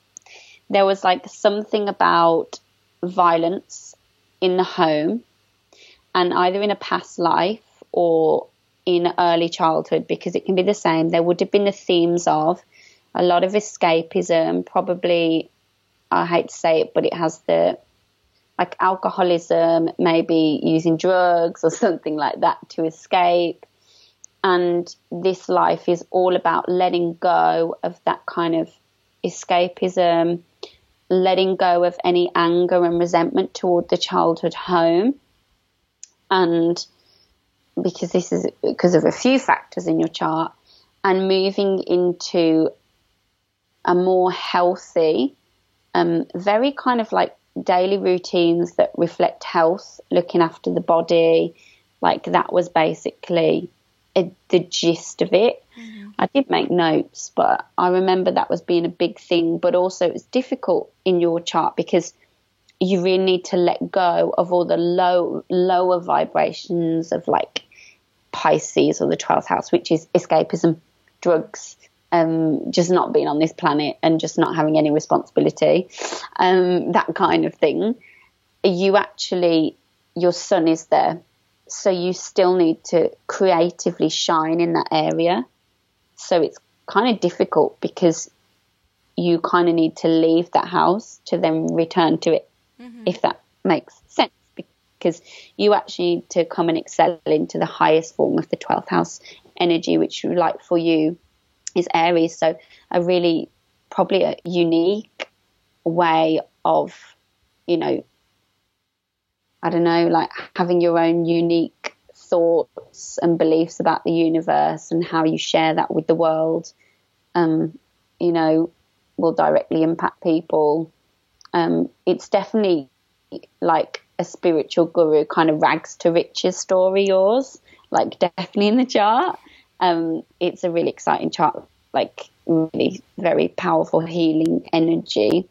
there was like something about violence in the home and either in a past life or in early childhood because it can be the same. There would have been the themes of a lot of escapism, probably, I hate to say it, but it has the like alcoholism, maybe using drugs or something like that to escape. And this life is all about letting go of that kind of escapism, letting go of any anger and resentment toward the childhood home. And because this is because of a few factors in your chart, and moving into a more healthy, um, very kind of like daily routines that reflect health, looking after the body. Like that was basically a, the gist of it. Mm-hmm. I did make notes, but I remember that was being a big thing. But also, it's difficult in your chart because you really need to let go of all the low, lower vibrations of like Pisces or the 12th house, which is escapism, drugs, um, just not being on this planet and just not having any responsibility, um, that kind of thing. You actually, your sun is there so you still need to creatively shine in that area. So it's kind of difficult because you kind of need to leave that house to then return to it, mm-hmm. if that makes sense. Because you actually need to come and excel into the highest form of the 12th house energy, which, like for you, is Aries. So, a really probably a unique way of, you know, I don't know, like having your own unique thoughts and beliefs about the universe and how you share that with the world, um, you know, will directly impact people. Um, it's definitely like a spiritual guru kind of rags to riches story, yours, like definitely in the chart. Um, it's a really exciting chart, like really very powerful healing energy.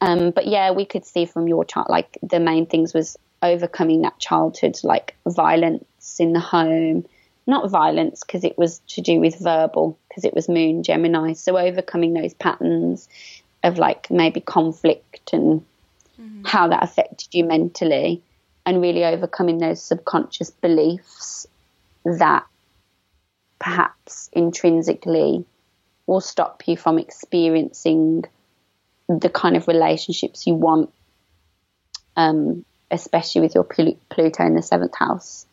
Um, but yeah, we could see from your chart, like the main things was overcoming that childhood like violence in the home not violence because it was to do with verbal because it was moon gemini so overcoming those patterns of like maybe conflict and mm-hmm. how that affected you mentally and really overcoming those subconscious beliefs that perhaps intrinsically will stop you from experiencing the kind of relationships you want um, especially with your Pluto in the seventh house.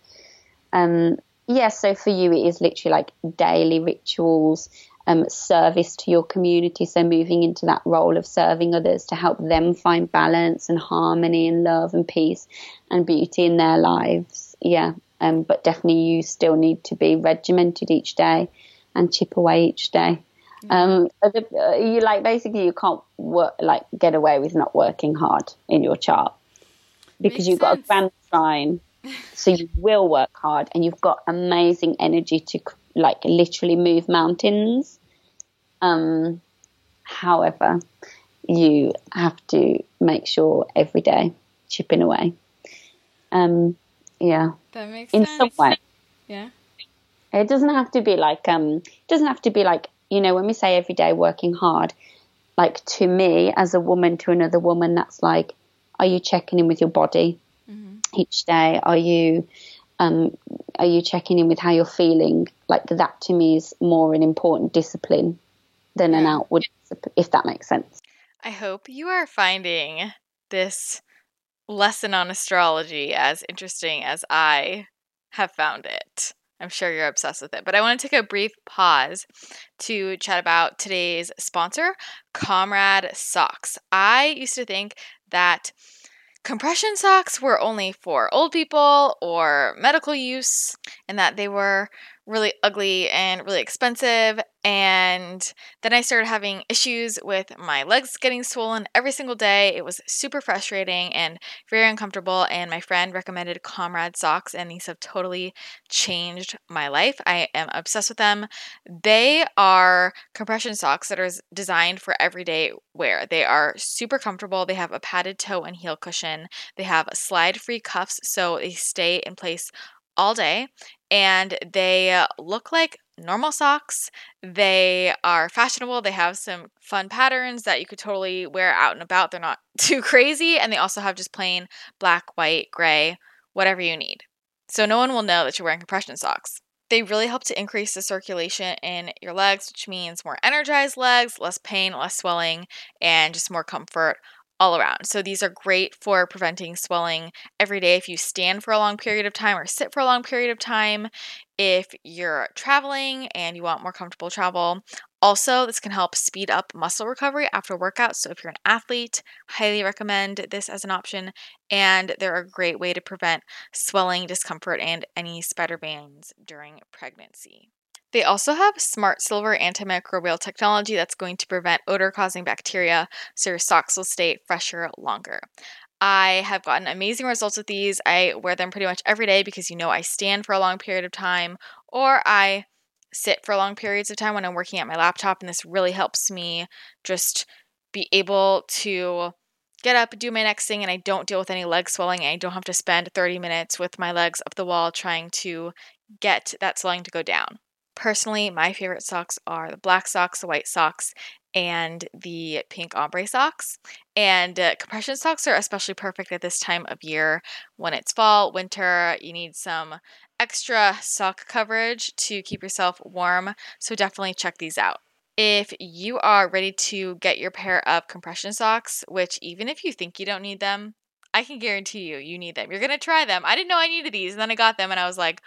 Um, yeah, so for you, it is literally like daily rituals, um, service to your community. So moving into that role of serving others to help them find balance and harmony and love and peace and beauty in their lives. Yeah, um, but definitely you still need to be regimented each day and chip away each day. Um, uh, you like basically you can't work like get away with not working hard in your chart because Makes you've got a grand sign. so you will work hard and you've got amazing energy to like literally move mountains. Um, however, you have to make sure every day chipping away. Um, yeah. That makes in sense. some way. Yeah. It doesn't have to be like um. It doesn't have to be like you know when we say every day working hard. Like to me, as a woman to another woman, that's like are you checking in with your body mm-hmm. each day? Are you um, are you checking in with how you're feeling? Like that to me is more an important discipline than an outward, if that makes sense. I hope you are finding this lesson on astrology as interesting as I have found it. I'm sure you're obsessed with it. But I want to take a brief pause to chat about today's sponsor, Comrad Socks. I used to think that compression socks were only for old people or medical use and that they were really ugly and really expensive. And then I started having issues with my legs getting swollen every single day. It was super frustrating and very uncomfortable. And my friend recommended Comrad socks, and these have totally changed my life. I am obsessed with them. They are compression socks that are designed for everyday wear. They are super comfortable. They have a padded toe and heel cushion. They have slide free cuffs so they stay in place all day and they uh, look like normal socks. They are fashionable. They have some fun patterns that you could totally wear out and about. They're not too crazy. And they also have just plain black, white, gray, whatever you need. So no one will know that you're wearing compression socks. They really help to increase the circulation in your legs, which means more energized legs, less pain, less swelling, and just more comfort all around. So these are great for preventing swelling every day if you stand for a long period of time or sit for a long period of time. If you're traveling and you want more comfortable travel, also, this can help speed up muscle recovery after workouts. So, if you're an athlete, highly recommend this as an option. And they're a great way to prevent swelling, discomfort, and any spider bands during pregnancy. They also have smart silver antimicrobial technology that's going to prevent odor causing bacteria, so your socks will stay fresher longer. I have gotten amazing results with these. I wear them pretty much every day because you know I stand for a long period of time or I sit for long periods of time when I'm working at my laptop, and this really helps me just be able to get up, do my next thing, and I don't deal with any leg swelling. I don't have to spend 30 minutes with my legs up the wall trying to get that swelling to go down. Personally, my favorite socks are the black socks, the white socks, and the pink ombre socks. And uh, compression socks are especially perfect at this time of year when it's fall, winter, you need some extra sock coverage to keep yourself warm. So definitely check these out. If you are ready to get your pair of compression socks, which even if you think you don't need them, I can guarantee you, you need them. You're going to try them. I didn't know I needed these. And then I got them and I was like,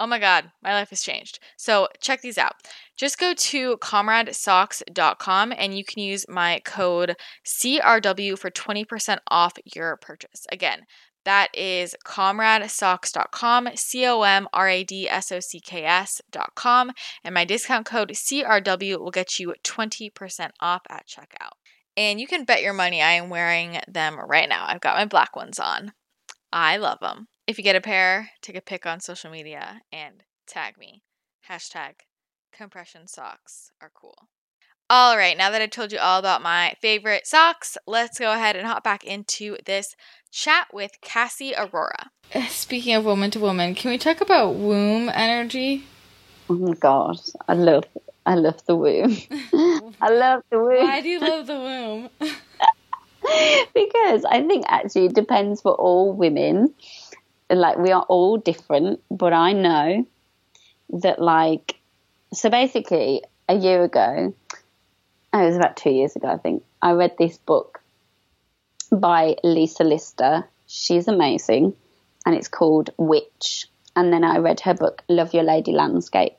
Oh my God, my life has changed. So check these out. Just go to comradsocks.com and you can use my code CRW for 20% off your purchase. Again, that is comradsocks.com, C O M R A D S O C K S.com. And my discount code CRW will get you 20% off at checkout. And you can bet your money I am wearing them right now. I've got my black ones on. I love them. If you get a pair, take a pic on social media and tag me. Hashtag compression socks are cool. All right, now that I told you all about my favorite socks, let's go ahead and hop back into this chat with Cassie Aurora. Eh, speaking of woman to woman, can we talk about womb energy? Oh my god, I love I love the womb. I love the womb. Why do you love the womb? because I think actually it depends for all women like we are all different, but I know that like so basically a year ago, oh, it was about two years ago, I think, I read this book by Lisa Lister. She's amazing, and it's called Witch. And then I read her book, Love Your Lady Landscape.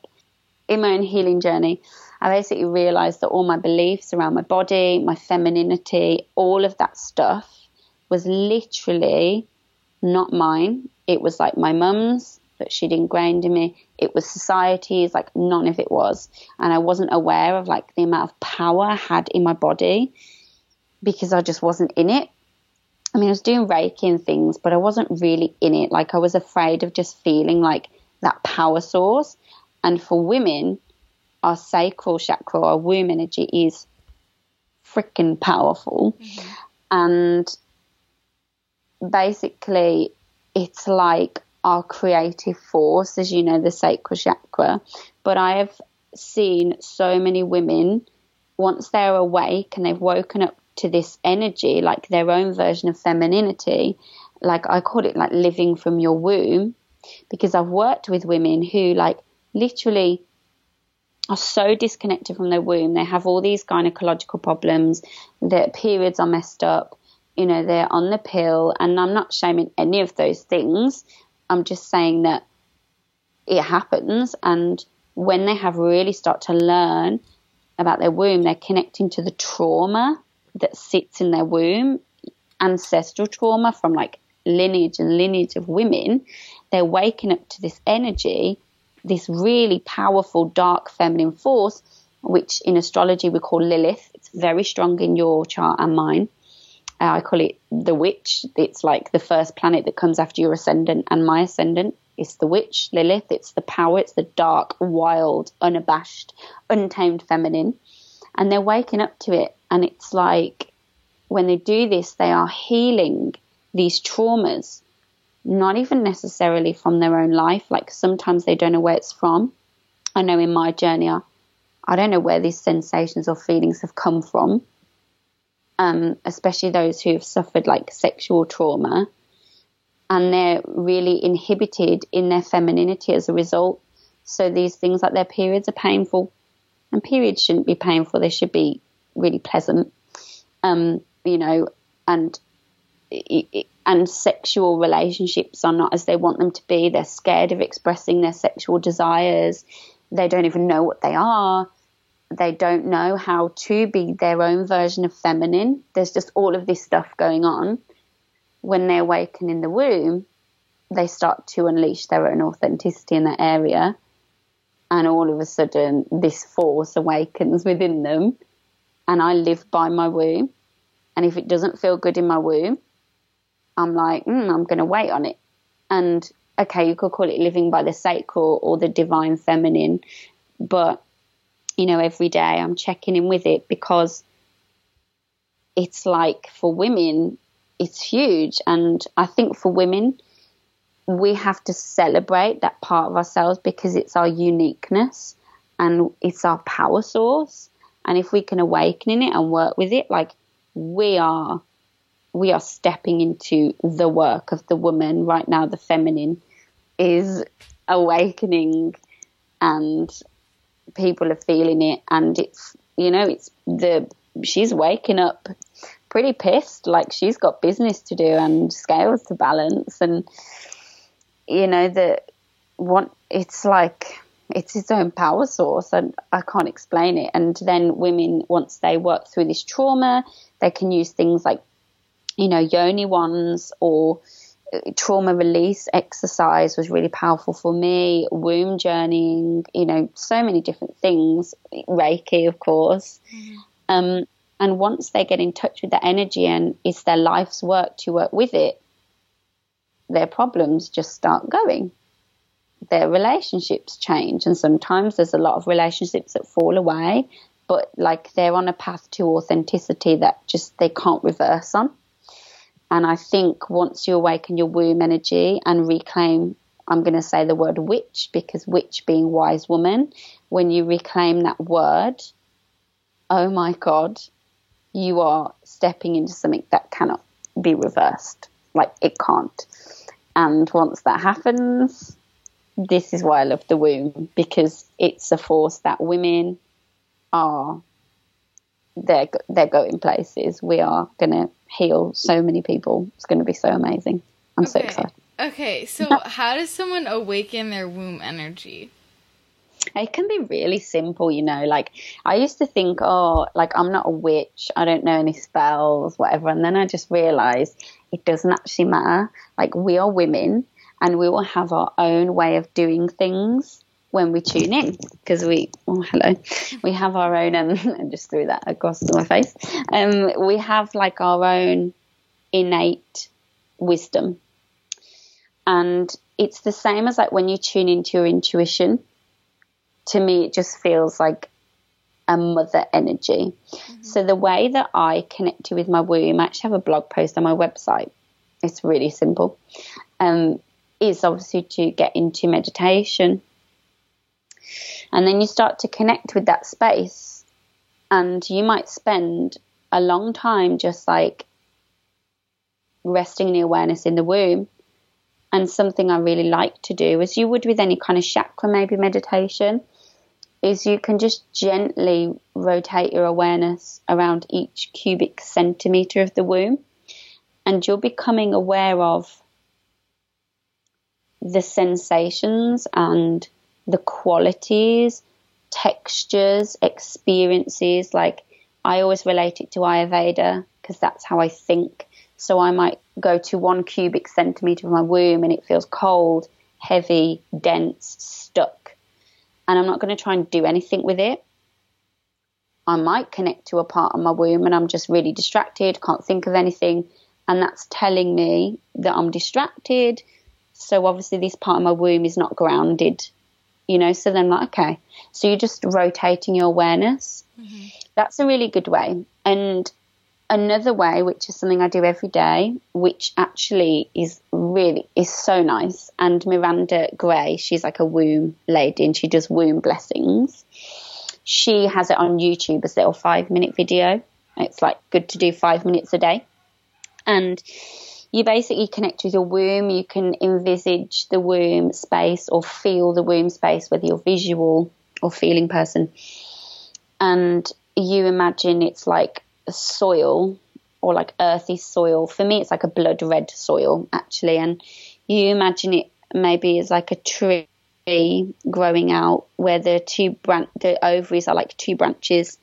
In my own healing journey, I basically realized that all my beliefs around my body, my femininity, all of that stuff was literally not mine. It was like my mum's that she'd ingrained in me. It was society's, like none of it was. And I wasn't aware of like the amount of power I had in my body because I just wasn't in it. I mean, I was doing Reiki and things, but I wasn't really in it. Like I was afraid of just feeling like that power source. And for women, our sacral chakra, our womb energy is freaking powerful. Mm-hmm. And basically it's like our creative force, as you know, the sacral chakra. But I have seen so many women, once they're awake and they've woken up to this energy, like their own version of femininity, like I call it like living from your womb, because I've worked with women who, like, literally are so disconnected from their womb. They have all these gynecological problems, their periods are messed up, you know, they're on the pill. And I'm not shaming any of those things. I'm just saying that it happens. And when they have really start to learn about their womb, they're connecting to the trauma that sits in their womb, ancestral trauma from like lineage and lineage of women. They're waking up to this energy, this really powerful dark feminine force, which in astrology we call Lilith. It's very strong in your chart and mine. I call it the witch. It's like the first planet that comes after your ascendant and my ascendant. It's the witch, Lilith. It's the power. It's the dark, wild, unabashed, untamed feminine. And they're waking up to it. And it's like when they do this, they are healing these traumas, not even necessarily from their own life. Like sometimes they don't know where it's from. I know in my journey, I, I don't know where these sensations or feelings have come from. Um, especially those who have suffered like sexual trauma and they're really inhibited in their femininity as a result. So these things like their periods are painful, and periods shouldn't be painful. They should be really pleasant, um, you know, and and sexual relationships are not as they want them to be. They're scared of expressing their sexual desires. They don't even know what they are. They don't know how to be their own version of feminine. There's just all of this stuff going on when they awaken in the womb, they start to unleash their own authenticity in that area. And all of a sudden, this force awakens within them. And I live by my womb. And if it doesn't feel good in my womb, I'm like, mm, I'm going to wait on it. And okay, you could call it living by the sacral or the divine feminine. But, you know, every day I'm checking in with it because it's like for women, it's huge. And I think for women, we have to celebrate that part of ourselves because it's our uniqueness and it's our power source. And if we can awaken in it and work with it, like we are, we are stepping into the work of the woman right now. The feminine is awakening, and people are feeling it. And it's, you know, it's the she's waking up pretty pissed. Like she's got business to do and scales to balance, and you know that what it's like. It's its own power source, and I can't explain it. And then women, once they work through this trauma, they can use things like, you know, yoni ones or trauma release exercise was really powerful for me. Womb journeying, you know, so many different things. Reiki, of course. Mm-hmm. Um, and once they get in touch with the energy and it's their life's work to work with it, their problems just start going. Their relationships change. And sometimes there's a lot of relationships that fall away, but like they're on a path to authenticity that just they can't reverse on. And I think once you awaken your womb energy and reclaim, I'm going to say the word witch because witch being wise woman, when you reclaim that word, oh my God, you are stepping into something that cannot be reversed. Like it can't. And once that happens, this is why I love the womb because it's a force that women are they're they're going places. We are going to heal so many people. It's going to be so amazing. I'm okay. so excited. Okay, so how does someone awaken their womb energy? it can be really simple, you know. Like I used to think, oh, like I'm not a witch, I don't know any spells, whatever. And then I just realized it doesn't actually matter. Like we are women and we will have our own way of doing things when we tune in because we oh hello we have our own um I just threw that across my face um we have like our own innate wisdom and it's the same as like when you tune into your intuition to me, it just feels like a mother energy. Mm-hmm. So the way that I connected with my womb, I actually have a blog post on my website. It's really simple. Um, is obviously to get into meditation. And then you start to connect with that space. And you might spend a long time just like resting the awareness in the womb and something I really like to do, as you would with any kind of chakra, maybe meditation, is you can just gently rotate your awareness around each cubic centimeter of the womb. and you're becoming aware of the sensations and the qualities, textures, experiences. Like I always relate it to Ayurveda because that's how I think. So I might go to one cubic centimeter of my womb and it feels cold, heavy, dense, stuck. And I'm not going to try and do anything with it. I might connect to a part of my womb and I'm just really distracted, can't think of anything. And that's telling me that I'm distracted. So obviously, this part of my womb is not grounded, you know. So then, like, okay. So you're just rotating your awareness. Mm-hmm. That's a really good way. And another way, which is something I do every day, which actually is really is so nice. And Miranda Gray, she's like a womb lady, and she does womb blessings. She has it on YouTube as a little five minute video. It's like good to do five minutes a day. And you basically connect with your womb. You can envisage the womb space or feel the womb space, whether you're visual or feeling person. And you imagine it's like soil or like earthy soil. For me, it's like a blood red soil, actually. And you imagine it maybe as like a tree growing out where the two the ovaries are like two branches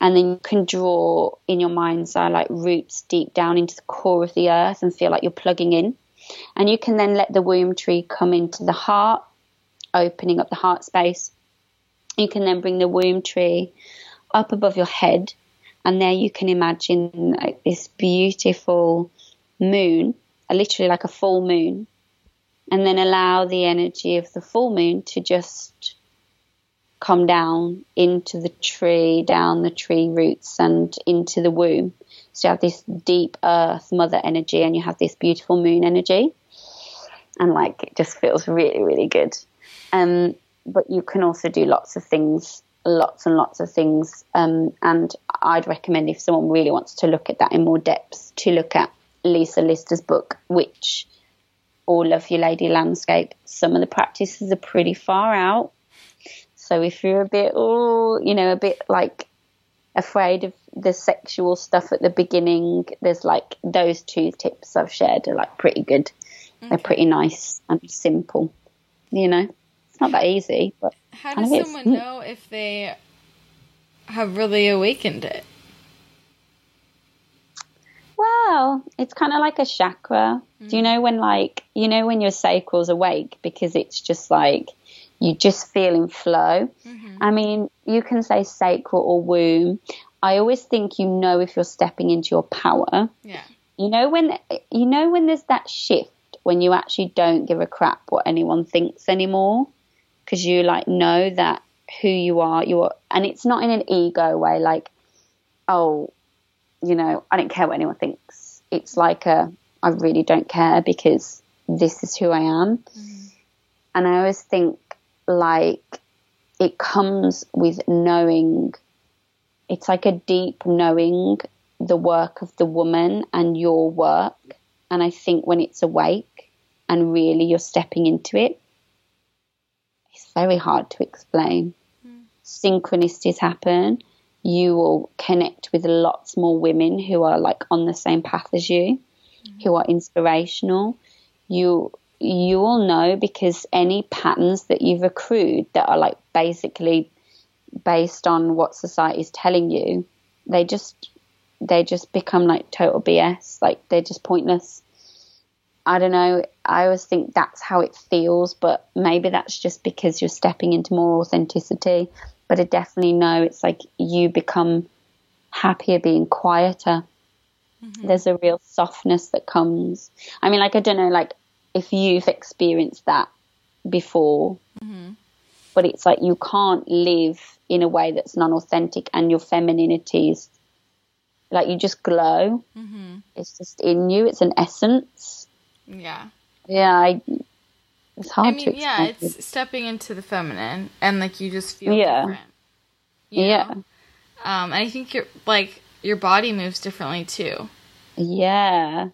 and then you can draw in your mind's eye like roots deep down into the core of the earth and feel like you're plugging in. And you can then let the womb tree come into the heart opening up the heart space. You can then bring the womb tree up above your head. And there you can imagine like this beautiful moon literally like a full moon. And then allow the energy of the full moon to just come down into the tree, down the tree roots, and into the womb. So you have this deep earth, mother energy, and you have this beautiful moon energy. And like it just feels really, really good. Um, but you can also do lots of things, lots and lots of things. Um, and I'd recommend if someone really wants to look at that in more depth, to look at Lisa Lister's book, which all of your lady landscape. Some of the practices are pretty far out. So if you're a bit, oh, you know, a bit like afraid of the sexual stuff at the beginning, there's like those two tips I've shared are like pretty good. Okay. They're pretty nice and simple. You know, it's not that easy, but how does someone know if they have really awakened it? Well, it's kind of like a chakra. Mm. Do you mm. know when, like, you know, when your sacral's awake because it's just like you just feel in flow? Mm-hmm. I mean, you can say sacral or womb. I always think you know if you're stepping into your power. Yeah. You know when you know when there's that shift when you actually don't give a crap what anyone thinks anymore because you like know that who you are you're and it's not in an ego way like oh you know, I don't care what anyone thinks. It's like a, I really don't care because this is who I am. Mm. And I always think like it comes with knowing, it's like a deep knowing the work of the woman and your work. And I think when it's awake and really you're stepping into it, it's very hard to explain. Mm. Synchronicities happen you will connect with lots more women who are like on the same path as you, mm-hmm. who are inspirational. You you will know because any patterns that you've accrued that are like basically based on what society is telling you, they just they just become like total BS. Like they're just pointless. I don't know. I always think that's how it feels, but maybe that's just because you're stepping into more authenticity but I definitely know it's like you become happier being quieter. Mm-hmm. There's a real softness that comes. I mean, like, I don't know, like, if you've experienced that before, mm-hmm. but it's like you can't live in a way that's non authentic and your femininity is like you just glow. Mm-hmm. It's just in you, it's an essence. Yeah. Yeah, I, it's hard I mean, to yeah, it's stepping into the feminine, and like you just feel yeah, different, yeah. Um, and I think your like your body moves differently too. Yeah,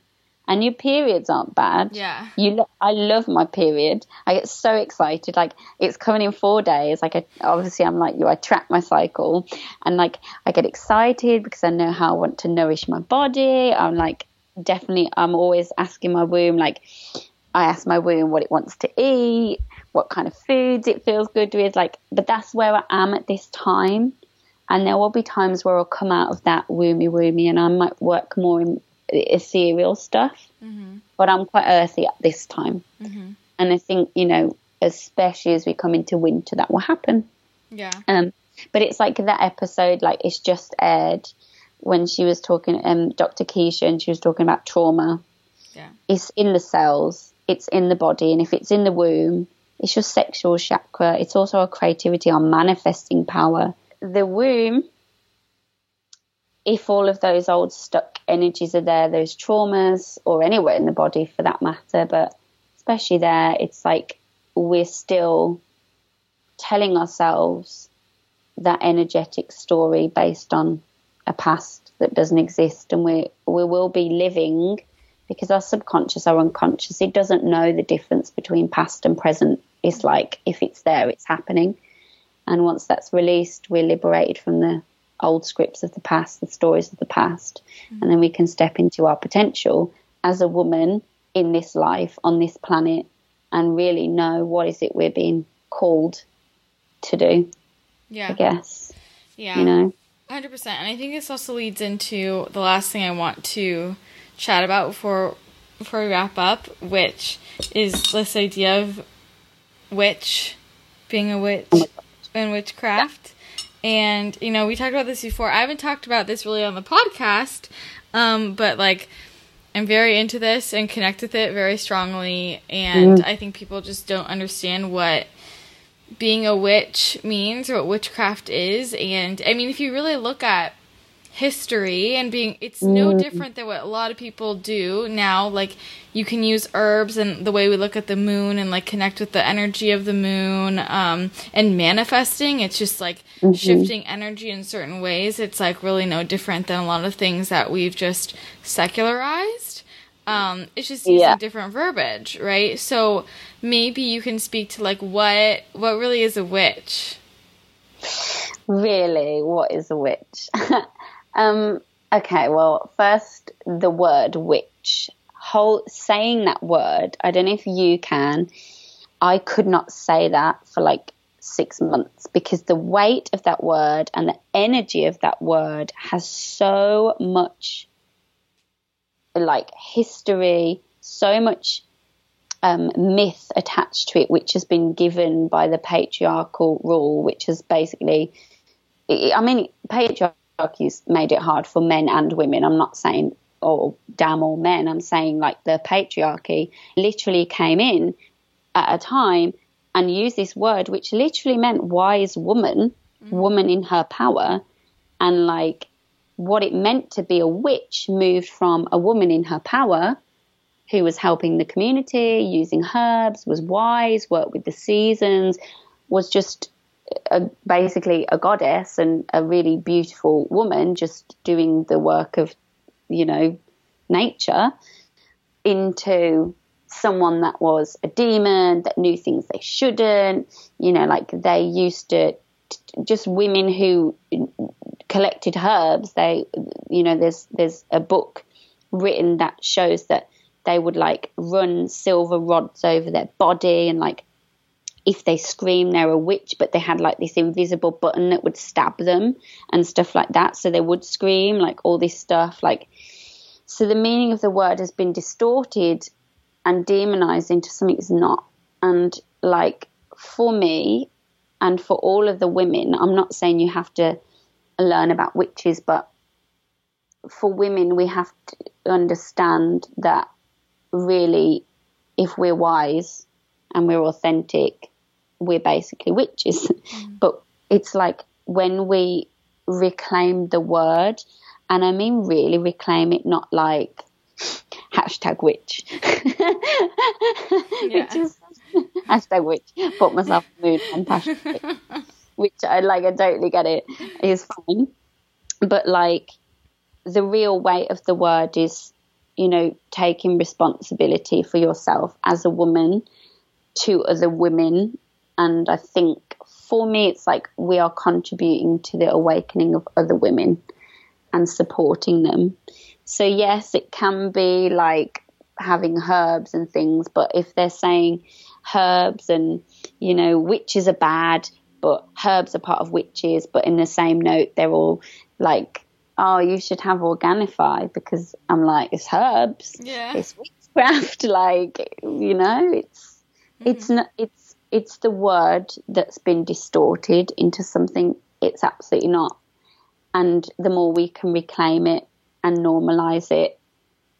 and your periods aren't bad. Yeah, you. Lo- I love my period. I get so excited. Like it's coming in four days. Like I, obviously, I'm like you. I track my cycle, and like I get excited because I know how I want to nourish my body. I'm like definitely, I'm always asking my womb, like, I ask my womb what it wants to eat, what kind of foods it feels good with, like, but that's where I am at this time. And there will be times where I'll come out of that woomy woomy and I might work more in ethereal stuff. Mm-hmm. But I'm quite earthy at this time. Mm-hmm. And I think, you know, especially as we come into winter, that will happen. Yeah. Um, but it's like that episode, like it's just aired when she was talking, um, Dr. Keisha, and she was talking about trauma. Yeah. It's in the cells, it's in the body, and if it's in the womb, it's your sexual chakra. It's also our creativity, our manifesting power. The womb, if all of those old stuck energies are there, those traumas, or anywhere in the body for that matter, but especially there, it's like we're still telling ourselves that energetic story based on a past that doesn't exist and we we will be living because our subconscious our unconscious it doesn't know the difference between past and present. It's like if it's there it's happening. And once that's released we're liberated from the old scripts of the past the stories of the past mm-hmm. and then we can step into our potential as a woman in this life on this planet and really know what is it we're being called to do yeah. I guess. Yeah. You know? 100%. And I think this also leads into the last thing I want to chat about before before we wrap up, which is this idea of witch, being a witch oh and witchcraft. And, you know, we talked about this before. I haven't talked about this really on the podcast, um, but like, I'm very into this and connect with it very strongly. And mm. I think people just don't understand what being a witch means or what witchcraft is. And I mean, if you really look at history and being, it's no mm. different than what a lot of people do now. Like, you can use herbs and the way we look at the moon and like connect with the energy of the moon um, and manifesting. It's just like mm-hmm. shifting energy in certain ways. It's like really no different than a lot of things that we've just secularized. Um, it's just using yeah. different verbiage, right? So maybe you can speak to like what what really is a witch. Really, what is a witch? um, okay, well, first the word witch. Whole saying that word. I don't know if you can. I could not say that for like six months because the weight of that word and the energy of that word has so much like history, so much um, myth attached to it, which has been given by the patriarchal rule, which has basically, I mean, patriarchy's made it hard for men and women. I'm not saying, oh, damn all men. I'm saying like the patriarchy literally came in at a time and used this word, which literally meant wise woman, mm-hmm. woman in her power, and like what it meant to be a witch moved from a woman in her power who was helping the community, using herbs, was wise, worked with the seasons, was just a, basically a goddess and a really beautiful woman just doing the work of, you know, nature into someone that was a demon that knew things they shouldn't, you know, like they used to just women who collected herbs. They, you know, there's there's a book written that shows that they would like run silver rods over their body and like if they scream they're a witch but they had like this invisible button that would stab them and stuff like that. So they would scream like all this stuff like so the meaning of the word has been distorted and demonized into something it's not. And like for me and for all of the women i'm not saying you have to learn about witches, but for women, we have to understand that really, if we're wise and we're authentic, we're basically witches. Mm. but it's like when we reclaim the word, and I mean really reclaim it, not like hashtag witch, which is hashtag witch. Put myself in the mood and passion, which I like. I totally get it. Is fine, but like the real weight of the word is, you know, taking responsibility for yourself as a woman to other women, and I think for me, it's like we are contributing to the awakening of other women and supporting them. So, yes, it can be like having herbs and things, but if they're saying herbs and, you know, witches are bad, but herbs are part of witches, but in the same note, they're all like, oh, you should have Organifi because I'm like, it's herbs, Yeah. it's witchcraft, like, you know, it's, it's mm-hmm. not, it's, it's the word that's been distorted into something it's absolutely not. And the more we can reclaim it and normalize it,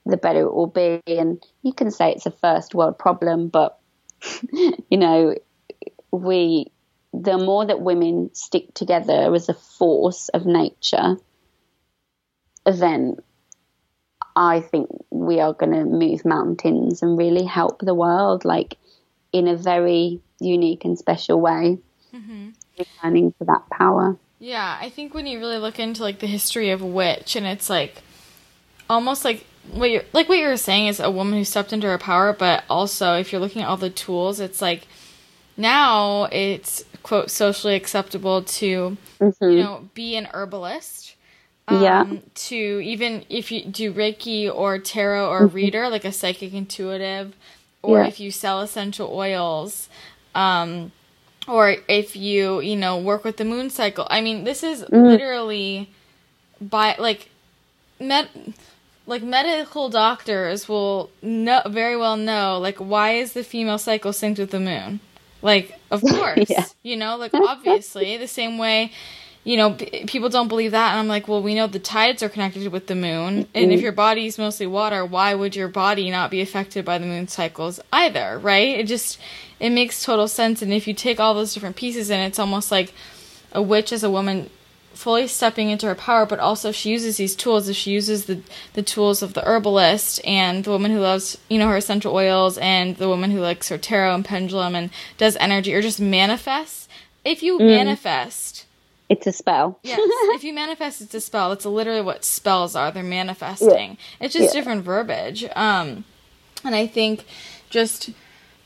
the better it will be. And you can say it's a first world problem, but you know, we, the more that women stick together as a force of nature, then I think we are going to move mountains and really help the world, like in a very unique and special way, mm-hmm. returning to that power. Yeah, I think when you really look into like the history of witch, and it's like almost like what you're like what you were saying is a woman who stepped into her power, but also if you're looking at all the tools, it's like now it's quote socially acceptable to you mm-hmm. know be an herbalist. Um, Yeah. To even if you do Reiki or tarot or mm-hmm. reader, like a psychic intuitive, or Yeah. if you sell essential oils, um, or if you you know work with the moon cycle. I mean this is literally by like med like medical doctors will know very well know like why is the female cycle synced with the moon? Like of course Yeah. you know like obviously the same way you know p- people don't believe that. And i'm like well we know the tides are connected with the moon. And if mm-hmm. your body is mostly water why would your body not be affected by the moon cycles either right? It just it makes total sense. And if you take all those different pieces and it's almost like a witch as a woman fully stepping into her power but also if she uses these tools. If she uses the the tools of the herbalist and the woman who loves you know her essential oils and the woman who likes her tarot and pendulum and does energy or just manifests if you mm. manifest It's a spell. Yes, if you manifest, it's a spell. That's literally what spells are. They're manifesting. It's just Yeah. different verbiage. Um, and I think just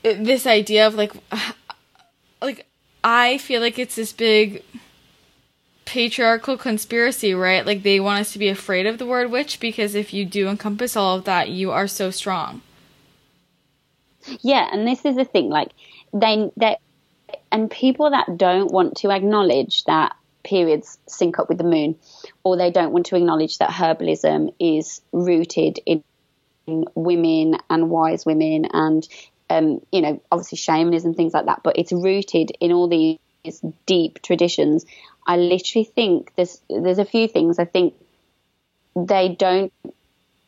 uh, this idea of like, like I feel like it's this big patriarchal conspiracy, right? Like they want us to be afraid of the word witch because if you do encompass all of that, you are so strong. Yeah, and this is the thing, like they they and people that don't want to acknowledge that periods sync up with the moon, or they don't want to acknowledge that herbalism is rooted in, women and wise women and um, you know, obviously shamanism, things like that, but it's rooted in all these deep traditions. I literally think there's there's a few things I think they don't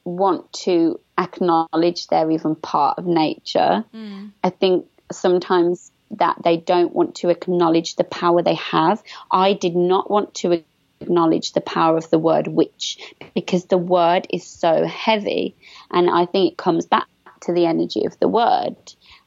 want to acknowledge they're even part of nature. I think sometimes that they don't want to acknowledge the power they have. I did not want to acknowledge the power of the word witch because the word is so heavy. And I think it comes back to the energy of the word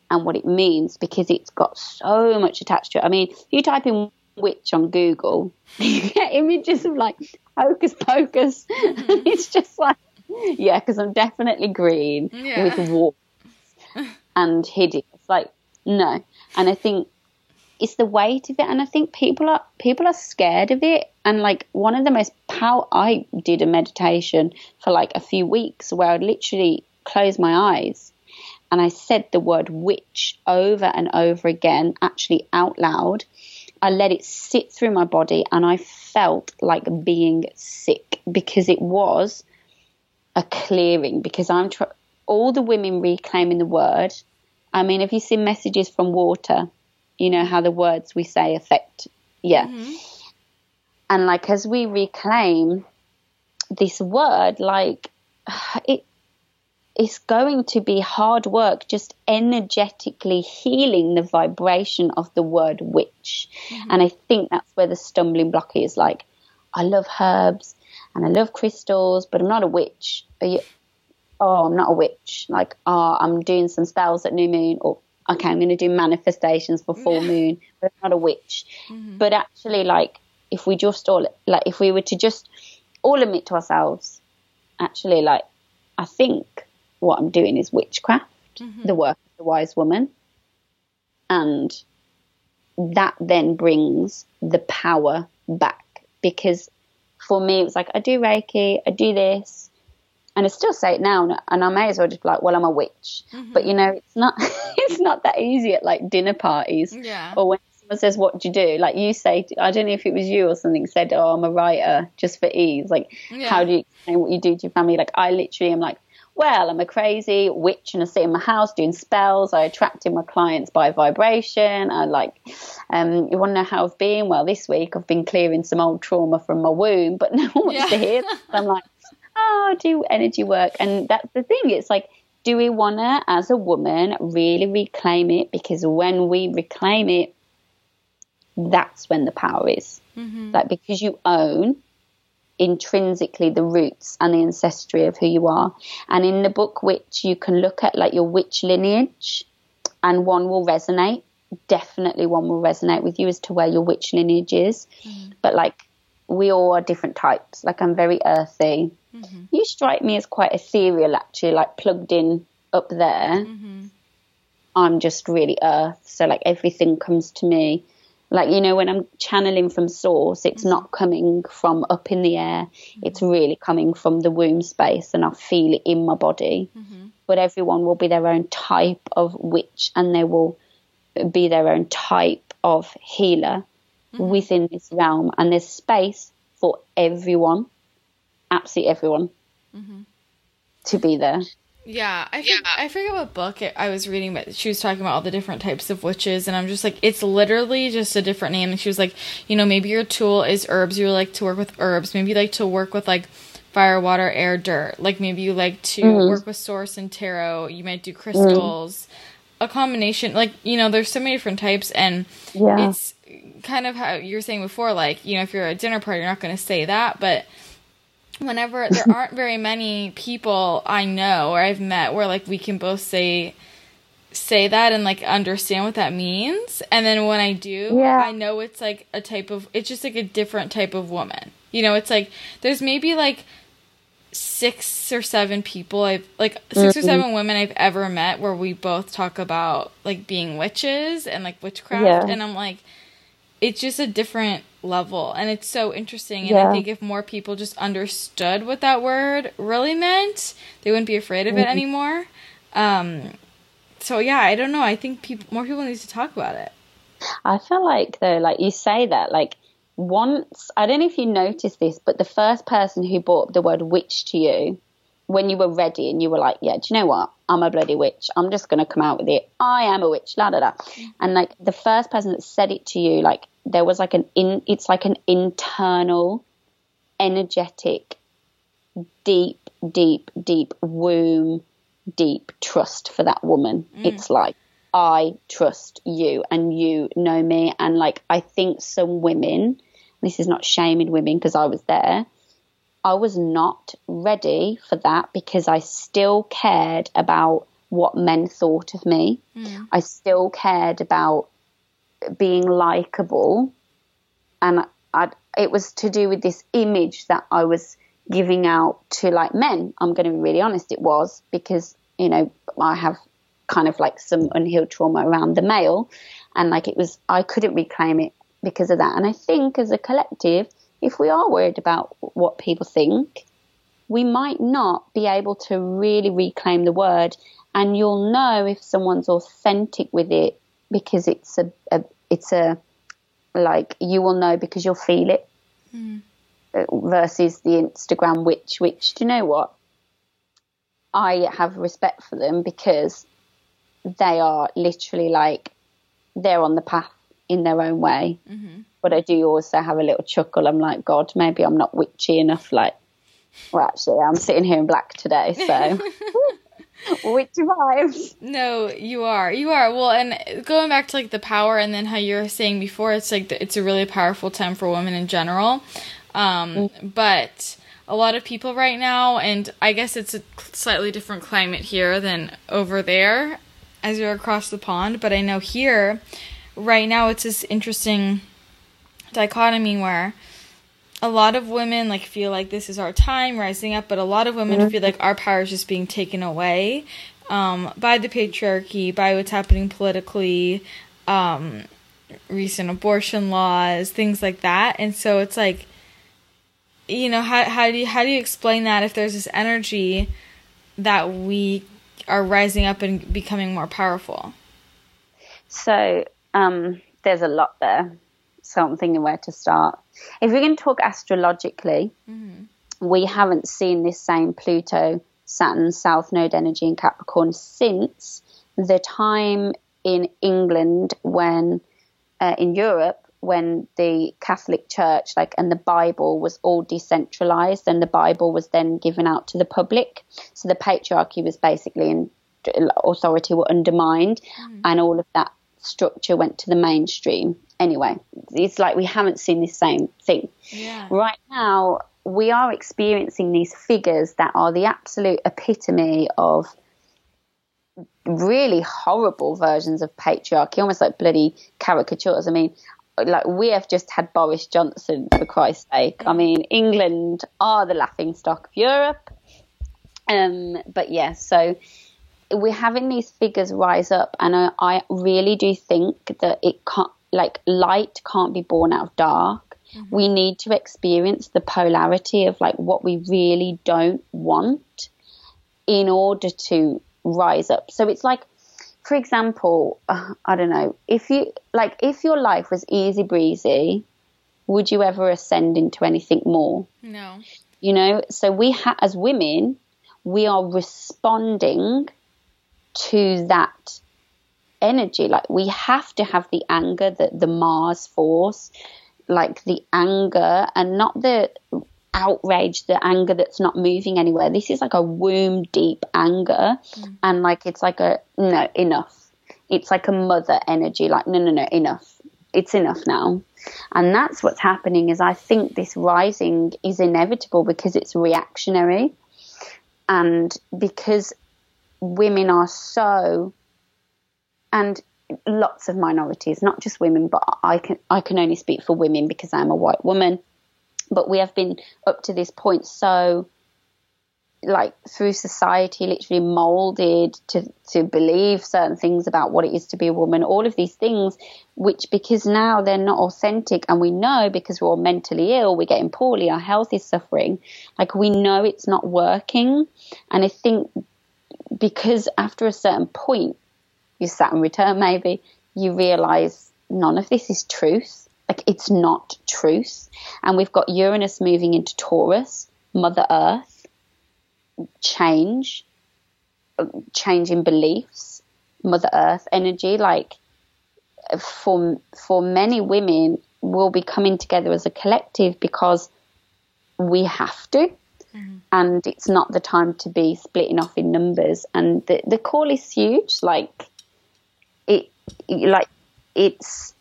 and what it means because it's got so much attached to it. I mean, if you type in witch on Google, you get images of like hocus pocus. it's just like, yeah, because I'm definitely green Yeah. with warmth and hideous. Like, no. And I think it's the weight of it and I think people are people are scared of it and like one of the most power I did a meditation for like a few weeks where I'd literally close my eyes and I said the word witch over and over again actually out loud I let it sit through my body and I felt like being sick because it was a clearing because I'm tr- all the women reclaiming the word. I mean, if you see messages from water? You know how the words we say affect, yeah. Mm-hmm. And like as we reclaim this word, like it, it's going to be hard work just energetically healing the vibration of the word witch. Mm-hmm. And I think that's where the stumbling block is. Like, I love herbs and I love crystals, but I'm not a witch. Are you, oh, I'm not a witch. Like, oh, I'm doing some spells at new moon, or okay, I'm going to do manifestations for full moon, but I'm not a witch. Mm-hmm. But actually, like, if we just all, like, if we were to just all admit to ourselves, actually, like, I think what I'm doing is witchcraft, mm-hmm. the work of the wise woman. And that then brings the power back because for me, it was like I do Reiki, I do this, and I still say it now, and I may as well just be like, well, I'm a witch. Mm-hmm. But you know, it's not it's not that easy at like dinner parties, yeah. or when someone says, "What do you do?" Like you say, I don't know if it was you or something said, "Oh, I'm a writer," just for ease. Like, yeah. how do you explain what you do to your family? Like, I literally am like, well, I'm a crazy witch and I sit in my house doing spells. I attracted my clients by vibration. I like, um, you want to know how I've been? Well, this week I've been clearing some old trauma from my womb, but no one wants yeah. to hear that. I'm like, oh, do energy work. And that's the thing. It's like, do we want to, as a woman, really reclaim it? Because when we reclaim it, that's when the power is. Mm-hmm. Like, because you own intrinsically the roots and the ancestry of who you are. And in the book, which you can look at like your witch lineage, and one will resonate. Definitely, one will resonate with you as to where your witch lineage is. Mm-hmm. But like, we all are different types. Like, I'm very earthy. Mm-hmm. You strike me as quite ethereal, actually, like plugged in up there. Mm-hmm. I'm just really earth. So, like, everything comes to me like you know when i'm channeling from source it's mm-hmm. not coming from up in the air mm-hmm. it's really coming from the womb space and i feel it in my body mm-hmm. but everyone will be their own type of witch and they will be their own type of healer mm-hmm. within this realm and there's space for everyone absolutely everyone mm-hmm. to be there yeah, I yeah. I forget what book it, I was reading, but she was talking about all the different types of witches, and I'm just like, it's literally just a different name. And she was like, you know, maybe your tool is herbs. You like to work with herbs. Maybe you like to work with like fire, water, air, dirt. Like maybe you like to mm-hmm. work with source and tarot. You might do crystals. Mm-hmm. A combination, like you know, there's so many different types, and yeah. it's kind of how you were saying before. Like you know, if you're at a dinner party, you're not going to say that, but whenever there aren't very many people I know or I've met where like we can both say say that and like understand what that means and then when I do yeah. I know it's like a type of it's just like a different type of woman. You know, it's like there's maybe like six or seven people I've like 6 mm-hmm. or seven women I've ever met where we both talk about like being witches and like witchcraft yeah. and I'm like it's just a different level. And it's so interesting. And yeah. i think if more people just understood what that word really meant they wouldn't be afraid of it mm-hmm. anymore. Um so yeah i don't know. I think people more people need to talk about it. I feel like though like you say that like once i don't know if you noticed this but the first person who brought the word witch to you when you were ready and you were like, yeah, do you know what? I'm a bloody witch. I'm just going to come out with it. I am a witch, la da da. And like the first person that said it to you, like there was like an in, it's like an internal, energetic, deep, deep, deep womb, deep trust for that woman. Mm. It's like, I trust you and you know me. And like, I think some women, this is not shaming women because I was there I was not ready for that because I still cared about what men thought of me. Mm. I still cared about being likable. And I'd, it was to do with this image that I was giving out to like men. I'm going to be really honest, it was because, you know, I have kind of like some unhealed trauma around the male. And like it was, I couldn't reclaim it because of that. And I think as a collective, if we are worried about what people think, we might not be able to really reclaim the word. And you'll know if someone's authentic with it because it's a, a it's a like you will know because you'll feel it. Mm. Versus the Instagram witch, which do you know what? I have respect for them because they are literally like they're on the path in their own way. Mm-hmm. But I do also have a little chuckle. I'm like, God, maybe I'm not witchy enough. Like, well, actually, I'm sitting here in black today, so. witchy vibes. No, you are. You are. Well, and going back to like the power and then how you were saying before, it's like the, it's a really powerful time for women in general. Um, mm-hmm. But a lot of people right now, and I guess it's a slightly different climate here than over there as you're across the pond. But I know here, right now, it's this interesting dichotomy where a lot of women like feel like this is our time rising up, but a lot of women mm-hmm. feel like our power is just being taken away um, by the patriarchy, by what's happening politically, um, recent abortion laws, things like that. And so it's like you know, how how do you how do you explain that if there's this energy that we are rising up and becoming more powerful? So um, there's a lot there. So I'm thinking where to start. If we're going to talk astrologically, mm-hmm. we haven't seen this same Pluto, Saturn, South Node energy in Capricorn since the time in England when, uh, in Europe, when the Catholic Church, like, and the Bible was all decentralized, and the Bible was then given out to the public. So the patriarchy was basically in authority were undermined, mm. and all of that structure went to the mainstream. Anyway, it's like we haven't seen the same thing. Yeah. Right now, we are experiencing these figures that are the absolute epitome of really horrible versions of patriarchy, almost like bloody caricatures. I mean, like we have just had Boris Johnson for Christ's sake. I mean, England are the laughing stock of Europe. Um, but yeah, so we're having these figures rise up, and I, I really do think that it can't, like, light can't be born out of dark. Mm-hmm. We need to experience the polarity of like what we really don't want in order to rise up. So it's like, for example, uh, I don't know, if you like, if your life was easy breezy, would you ever ascend into anything more? No. You know, so we ha- as women, we are responding to that energy. Like we have to have the anger, that the Mars force, like the anger and not the outrage, the anger that's not moving anywhere. This is like a womb deep anger. Mm. And like it's like a no, enough. It's like a mother energy, like, no, no, no, enough. It's enough now. And that's what's happening is I think this rising is inevitable because it's reactionary and because women are so, and lots of minorities, not just women, but I can I can only speak for women because I'm a white woman. But we have been up to this point so like through society literally molded to to believe certain things about what it is to be a woman all of these things which because now they're not authentic and we know because we're all mentally ill we're getting poorly our health is suffering like we know it's not working and i think because after a certain point, you Saturn return maybe, you realize none of this is truth. Like it's not truth. And we've got Uranus moving into Taurus, Mother Earth, change, change in beliefs, Mother Earth energy. Like for for many women, we'll be coming together as a collective because we have to mm-hmm. and it's not the time to be splitting off in numbers. And the the call is huge. Like like it's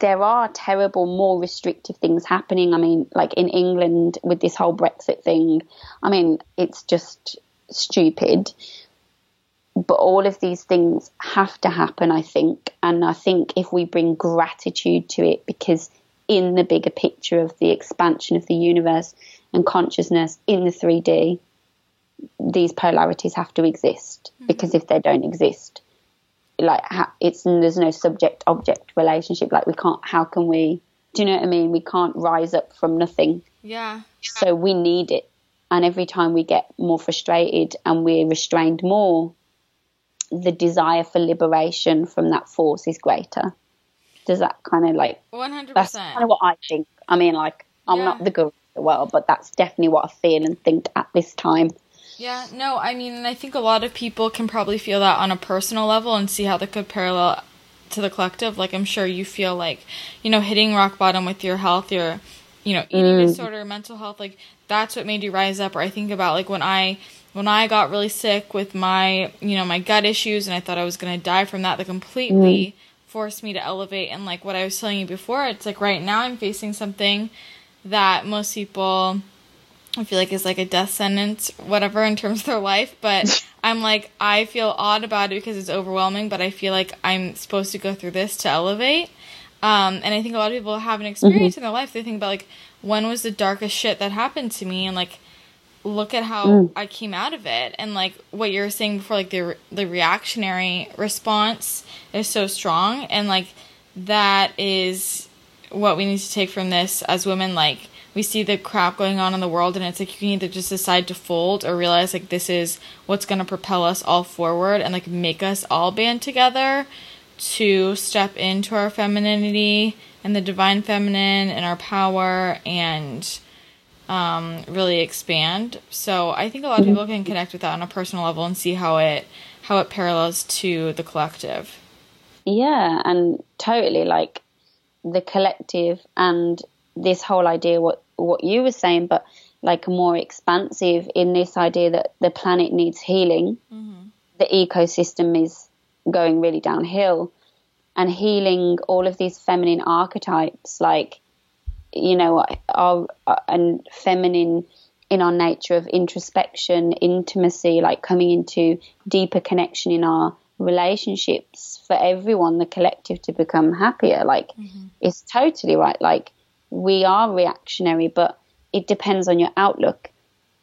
there are terrible, more restrictive things happening. I mean, like in England with this whole Brexit thing. I mean, it's just stupid. But all of these things have to happen, I think. And I think if we bring gratitude to it, because in the bigger picture of the expansion of the universe, and consciousness in the 3D, these polarities have to exist mm-hmm. because if they don't exist, like it's there's no subject object relationship. Like we can't. How can we? Do you know what I mean? We can't rise up from nothing. Yeah. So we need it, and every time we get more frustrated and we're restrained more, the desire for liberation from that force is greater. Does that kind of like? One hundred percent. That's kind of what I think. I mean, like I'm yeah. not the guru of the world but that's definitely what I feel and think at this time. Yeah, no, I mean, and I think a lot of people can probably feel that on a personal level and see how that could parallel to the collective. Like, I'm sure you feel like, you know, hitting rock bottom with your health, your, you know, eating mm. disorder, mental health, like, that's what made you rise up. Or I think about, like, when I, when I got really sick with my, you know, my gut issues and I thought I was going to die from that, that completely mm. forced me to elevate. And, like, what I was telling you before, it's like right now I'm facing something that most people I feel like is like a death sentence, whatever, in terms of their life. But I'm like, I feel odd about it because it's overwhelming, but I feel like I'm supposed to go through this to elevate. Um, and I think a lot of people have an experience mm-hmm. in their life. They think about like, when was the darkest shit that happened to me? And like, look at how mm. I came out of it. And like what you were saying before, like the, the reactionary response is so strong. And like, that is what we need to take from this as women like we see the crap going on in the world and it's like you can either just decide to fold or realize like this is what's going to propel us all forward and like make us all band together to step into our femininity and the divine feminine and our power and um, really expand. So I think a lot of people can connect with that on a personal level and see how it how it parallels to the collective. Yeah, and totally like the collective and this whole idea what what you were saying, but like more expansive in this idea that the planet needs healing. Mm-hmm. The ecosystem is going really downhill, and healing all of these feminine archetypes, like you know, our, our and feminine in our nature of introspection, intimacy, like coming into deeper connection in our relationships for everyone, the collective to become happier. Like, mm-hmm. it's totally right. Like, we are reactionary, but it depends on your outlook.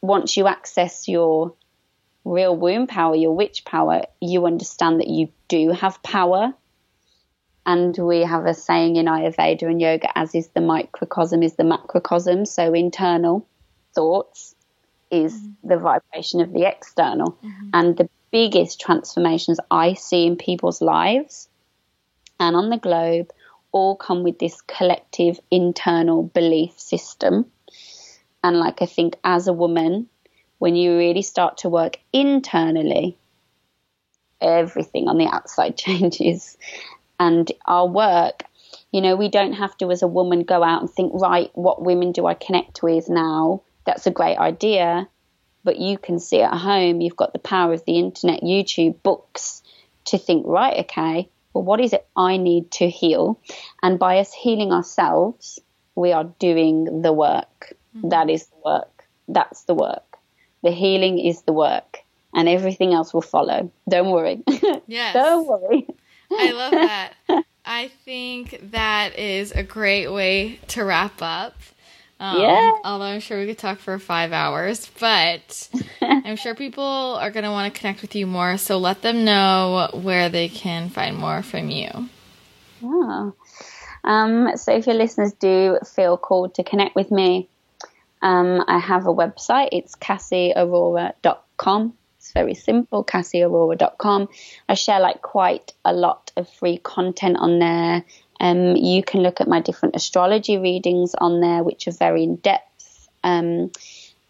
Once you access your real womb power, your witch power, you understand that you do have power. And we have a saying in Ayurveda and yoga, as is the microcosm, is the macrocosm. So internal thoughts is mm-hmm. the vibration of the external. Mm-hmm. And the biggest transformations I see in people's lives and on the globe all come with this collective internal belief system. And like I think as a woman, when you really start to work internally, everything on the outside changes. And our work, you know, we don't have to, as a woman, go out and think, right, what women do I connect with now? That's a great idea. But you can see at home, you've got the power of the internet, YouTube, books to think, right, okay, well, what is it I need to heal? And by us healing ourselves, we are doing the work. Mm-hmm. That is the work. That's the work. The healing is the work, and everything else will follow. Don't worry. Yes. Don't worry. I love that. I think that is a great way to wrap up. Um, yeah. Although I'm sure we could talk for five hours, but I'm sure people are going to want to connect with you more. So let them know where they can find more from you. Oh. Um, so if your listeners do feel called to connect with me, um, I have a website. It's cassieaurora.com. It's very simple, cassieaurora.com. I share like quite a lot of free content on there. Um, you can look at my different astrology readings on there, which are very in depth. Um,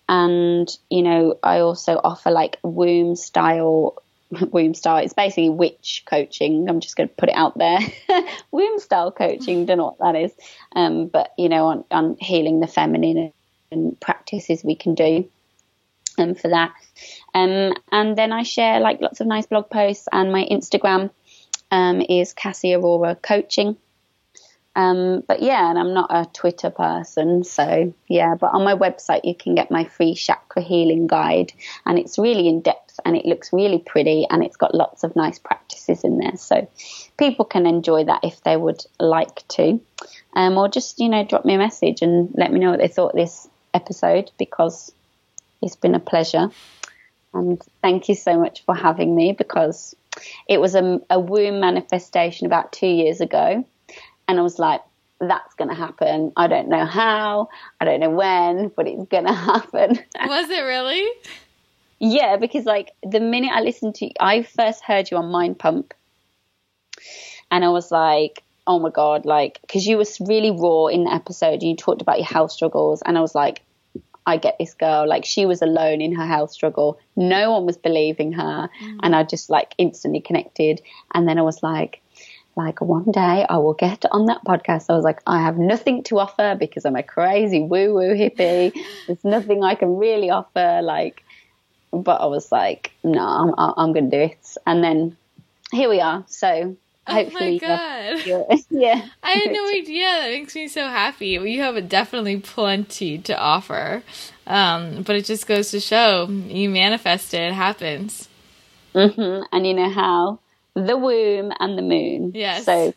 and you know, I also offer like womb style. Womb style. It's basically witch coaching. I'm just going to put it out there. womb style coaching. Don't know what that is. Um, but you know, on, on healing the feminine and practices we can do um, for that. Um, and then I share like lots of nice blog posts, and my Instagram um, is Cassie Aurora Coaching. Um, but yeah, and I'm not a Twitter person, so yeah. But on my website, you can get my free chakra healing guide, and it's really in depth and it looks really pretty, and it's got lots of nice practices in there. So people can enjoy that if they would like to, um, or just you know drop me a message and let me know what they thought this episode because it's been a pleasure. And thank you so much for having me because it was a, a womb manifestation about two years ago and I was like, that's going to happen. I don't know how, I don't know when, but it's going to happen. Was it really? yeah, because like the minute I listened to, I first heard you on Mind Pump, and I was like, oh my god, like because you were really raw in the episode. You talked about your health struggles, and I was like, I get this girl. Like she was alone in her health struggle. No one was believing her, mm. and I just like instantly connected. And then I was like, like one day I will get on that podcast. I was like, I have nothing to offer because I'm a crazy woo woo hippie. There's nothing I can really offer. Like, but I was like, no, I'm, I'm going to do it. And then here we are. So hopefully, oh my god, yeah. I had no idea. That makes me so happy. You have definitely plenty to offer. Um, but it just goes to show you manifest it, it happens. Mm-hmm. And you know how the womb and the moon. Yes. So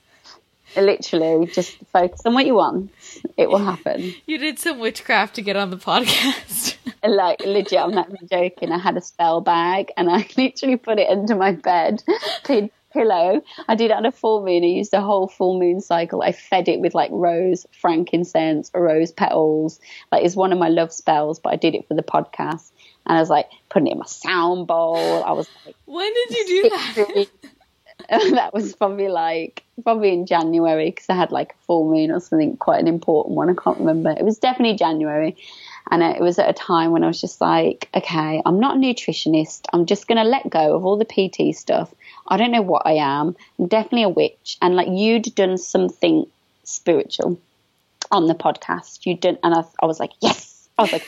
literally just focus on what you want. It will happen. You did some witchcraft to get on the podcast. like legit, I'm not joking. I had a spell bag and I literally put it under my bed, pillow. I did it on a full moon. I used a whole full moon cycle. I fed it with like rose, frankincense, rose petals. Like it's one of my love spells, but I did it for the podcast. And I was like putting it in my sound bowl. I was like, when did you do that? that was probably like probably in January because I had like a full moon or something, quite an important one. I can't remember. It was definitely January, and it was at a time when I was just like, okay, I'm not a nutritionist. I'm just gonna let go of all the PT stuff. I don't know what I am. I'm definitely a witch, and like you'd done something spiritual on the podcast. You did, and I, I was like, yes. I was like,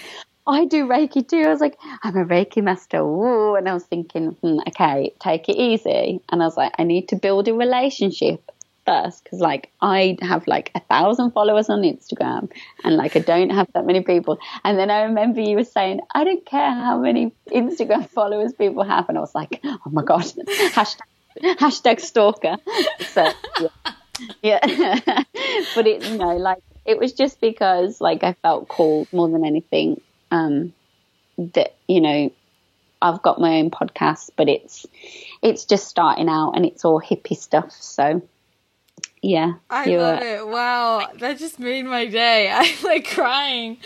I do Reiki too. I was like, I'm a Reiki master. Woo. And I was thinking, hmm, okay, take it easy. And I was like, I need to build a relationship first because like I have like a thousand followers on Instagram and like I don't have that many people. And then I remember you were saying, I don't care how many Instagram followers people have. And I was like, oh my God, hashtag, hashtag stalker. So, yeah. yeah. but it, you know, like it was just because like I felt called more than anything um, that you know I've got my own podcast, but it's it's just starting out and it's all hippie stuff. So yeah, I love it. Wow, that just made my day. I'm like crying.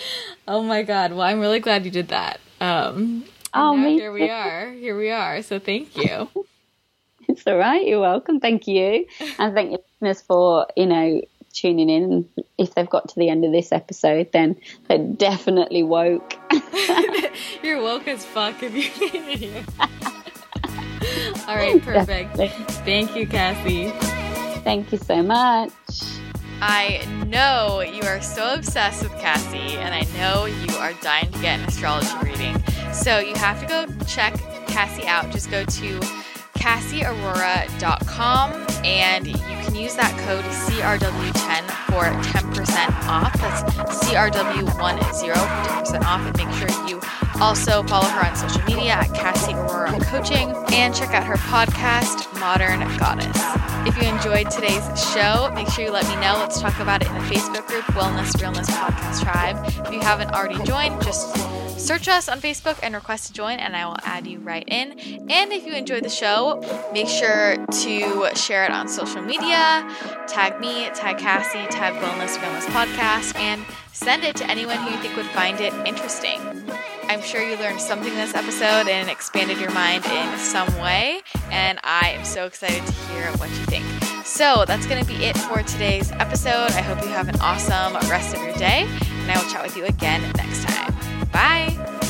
Oh my god. Well, I'm really glad you did that. Um, oh, here we are. Here we are. So thank you. it's all right. You're welcome. Thank you, and thank you listeners for you know tuning in. If they've got to the end of this episode, then they're definitely woke. You're woke as fuck if you made it here. All right, perfect. Definitely. Thank you, Cassie. Thank you so much. I know you are so obsessed with Cassie, and I know you are dying to get an astrology reading. So you have to go check Cassie out. Just go to cassieaurora.com and you can use that code CRW10 for 10% off. That's CRW10 for 10% off. And make sure you also follow her on social media at Cassie Aurora Coaching and check out her podcast, Modern Goddess. If you enjoyed today's show, make sure you let me know. Let's talk about it in the Facebook group, Wellness Realness Podcast Tribe. If you haven't already joined, just Search us on Facebook and request to join, and I will add you right in. And if you enjoyed the show, make sure to share it on social media. Tag me, tag Cassie, tag Wellness Realness Podcast, and send it to anyone who you think would find it interesting. I'm sure you learned something this episode and expanded your mind in some way, and I am so excited to hear what you think. So that's going to be it for today's episode. I hope you have an awesome rest of your day, and I will chat with you again next time.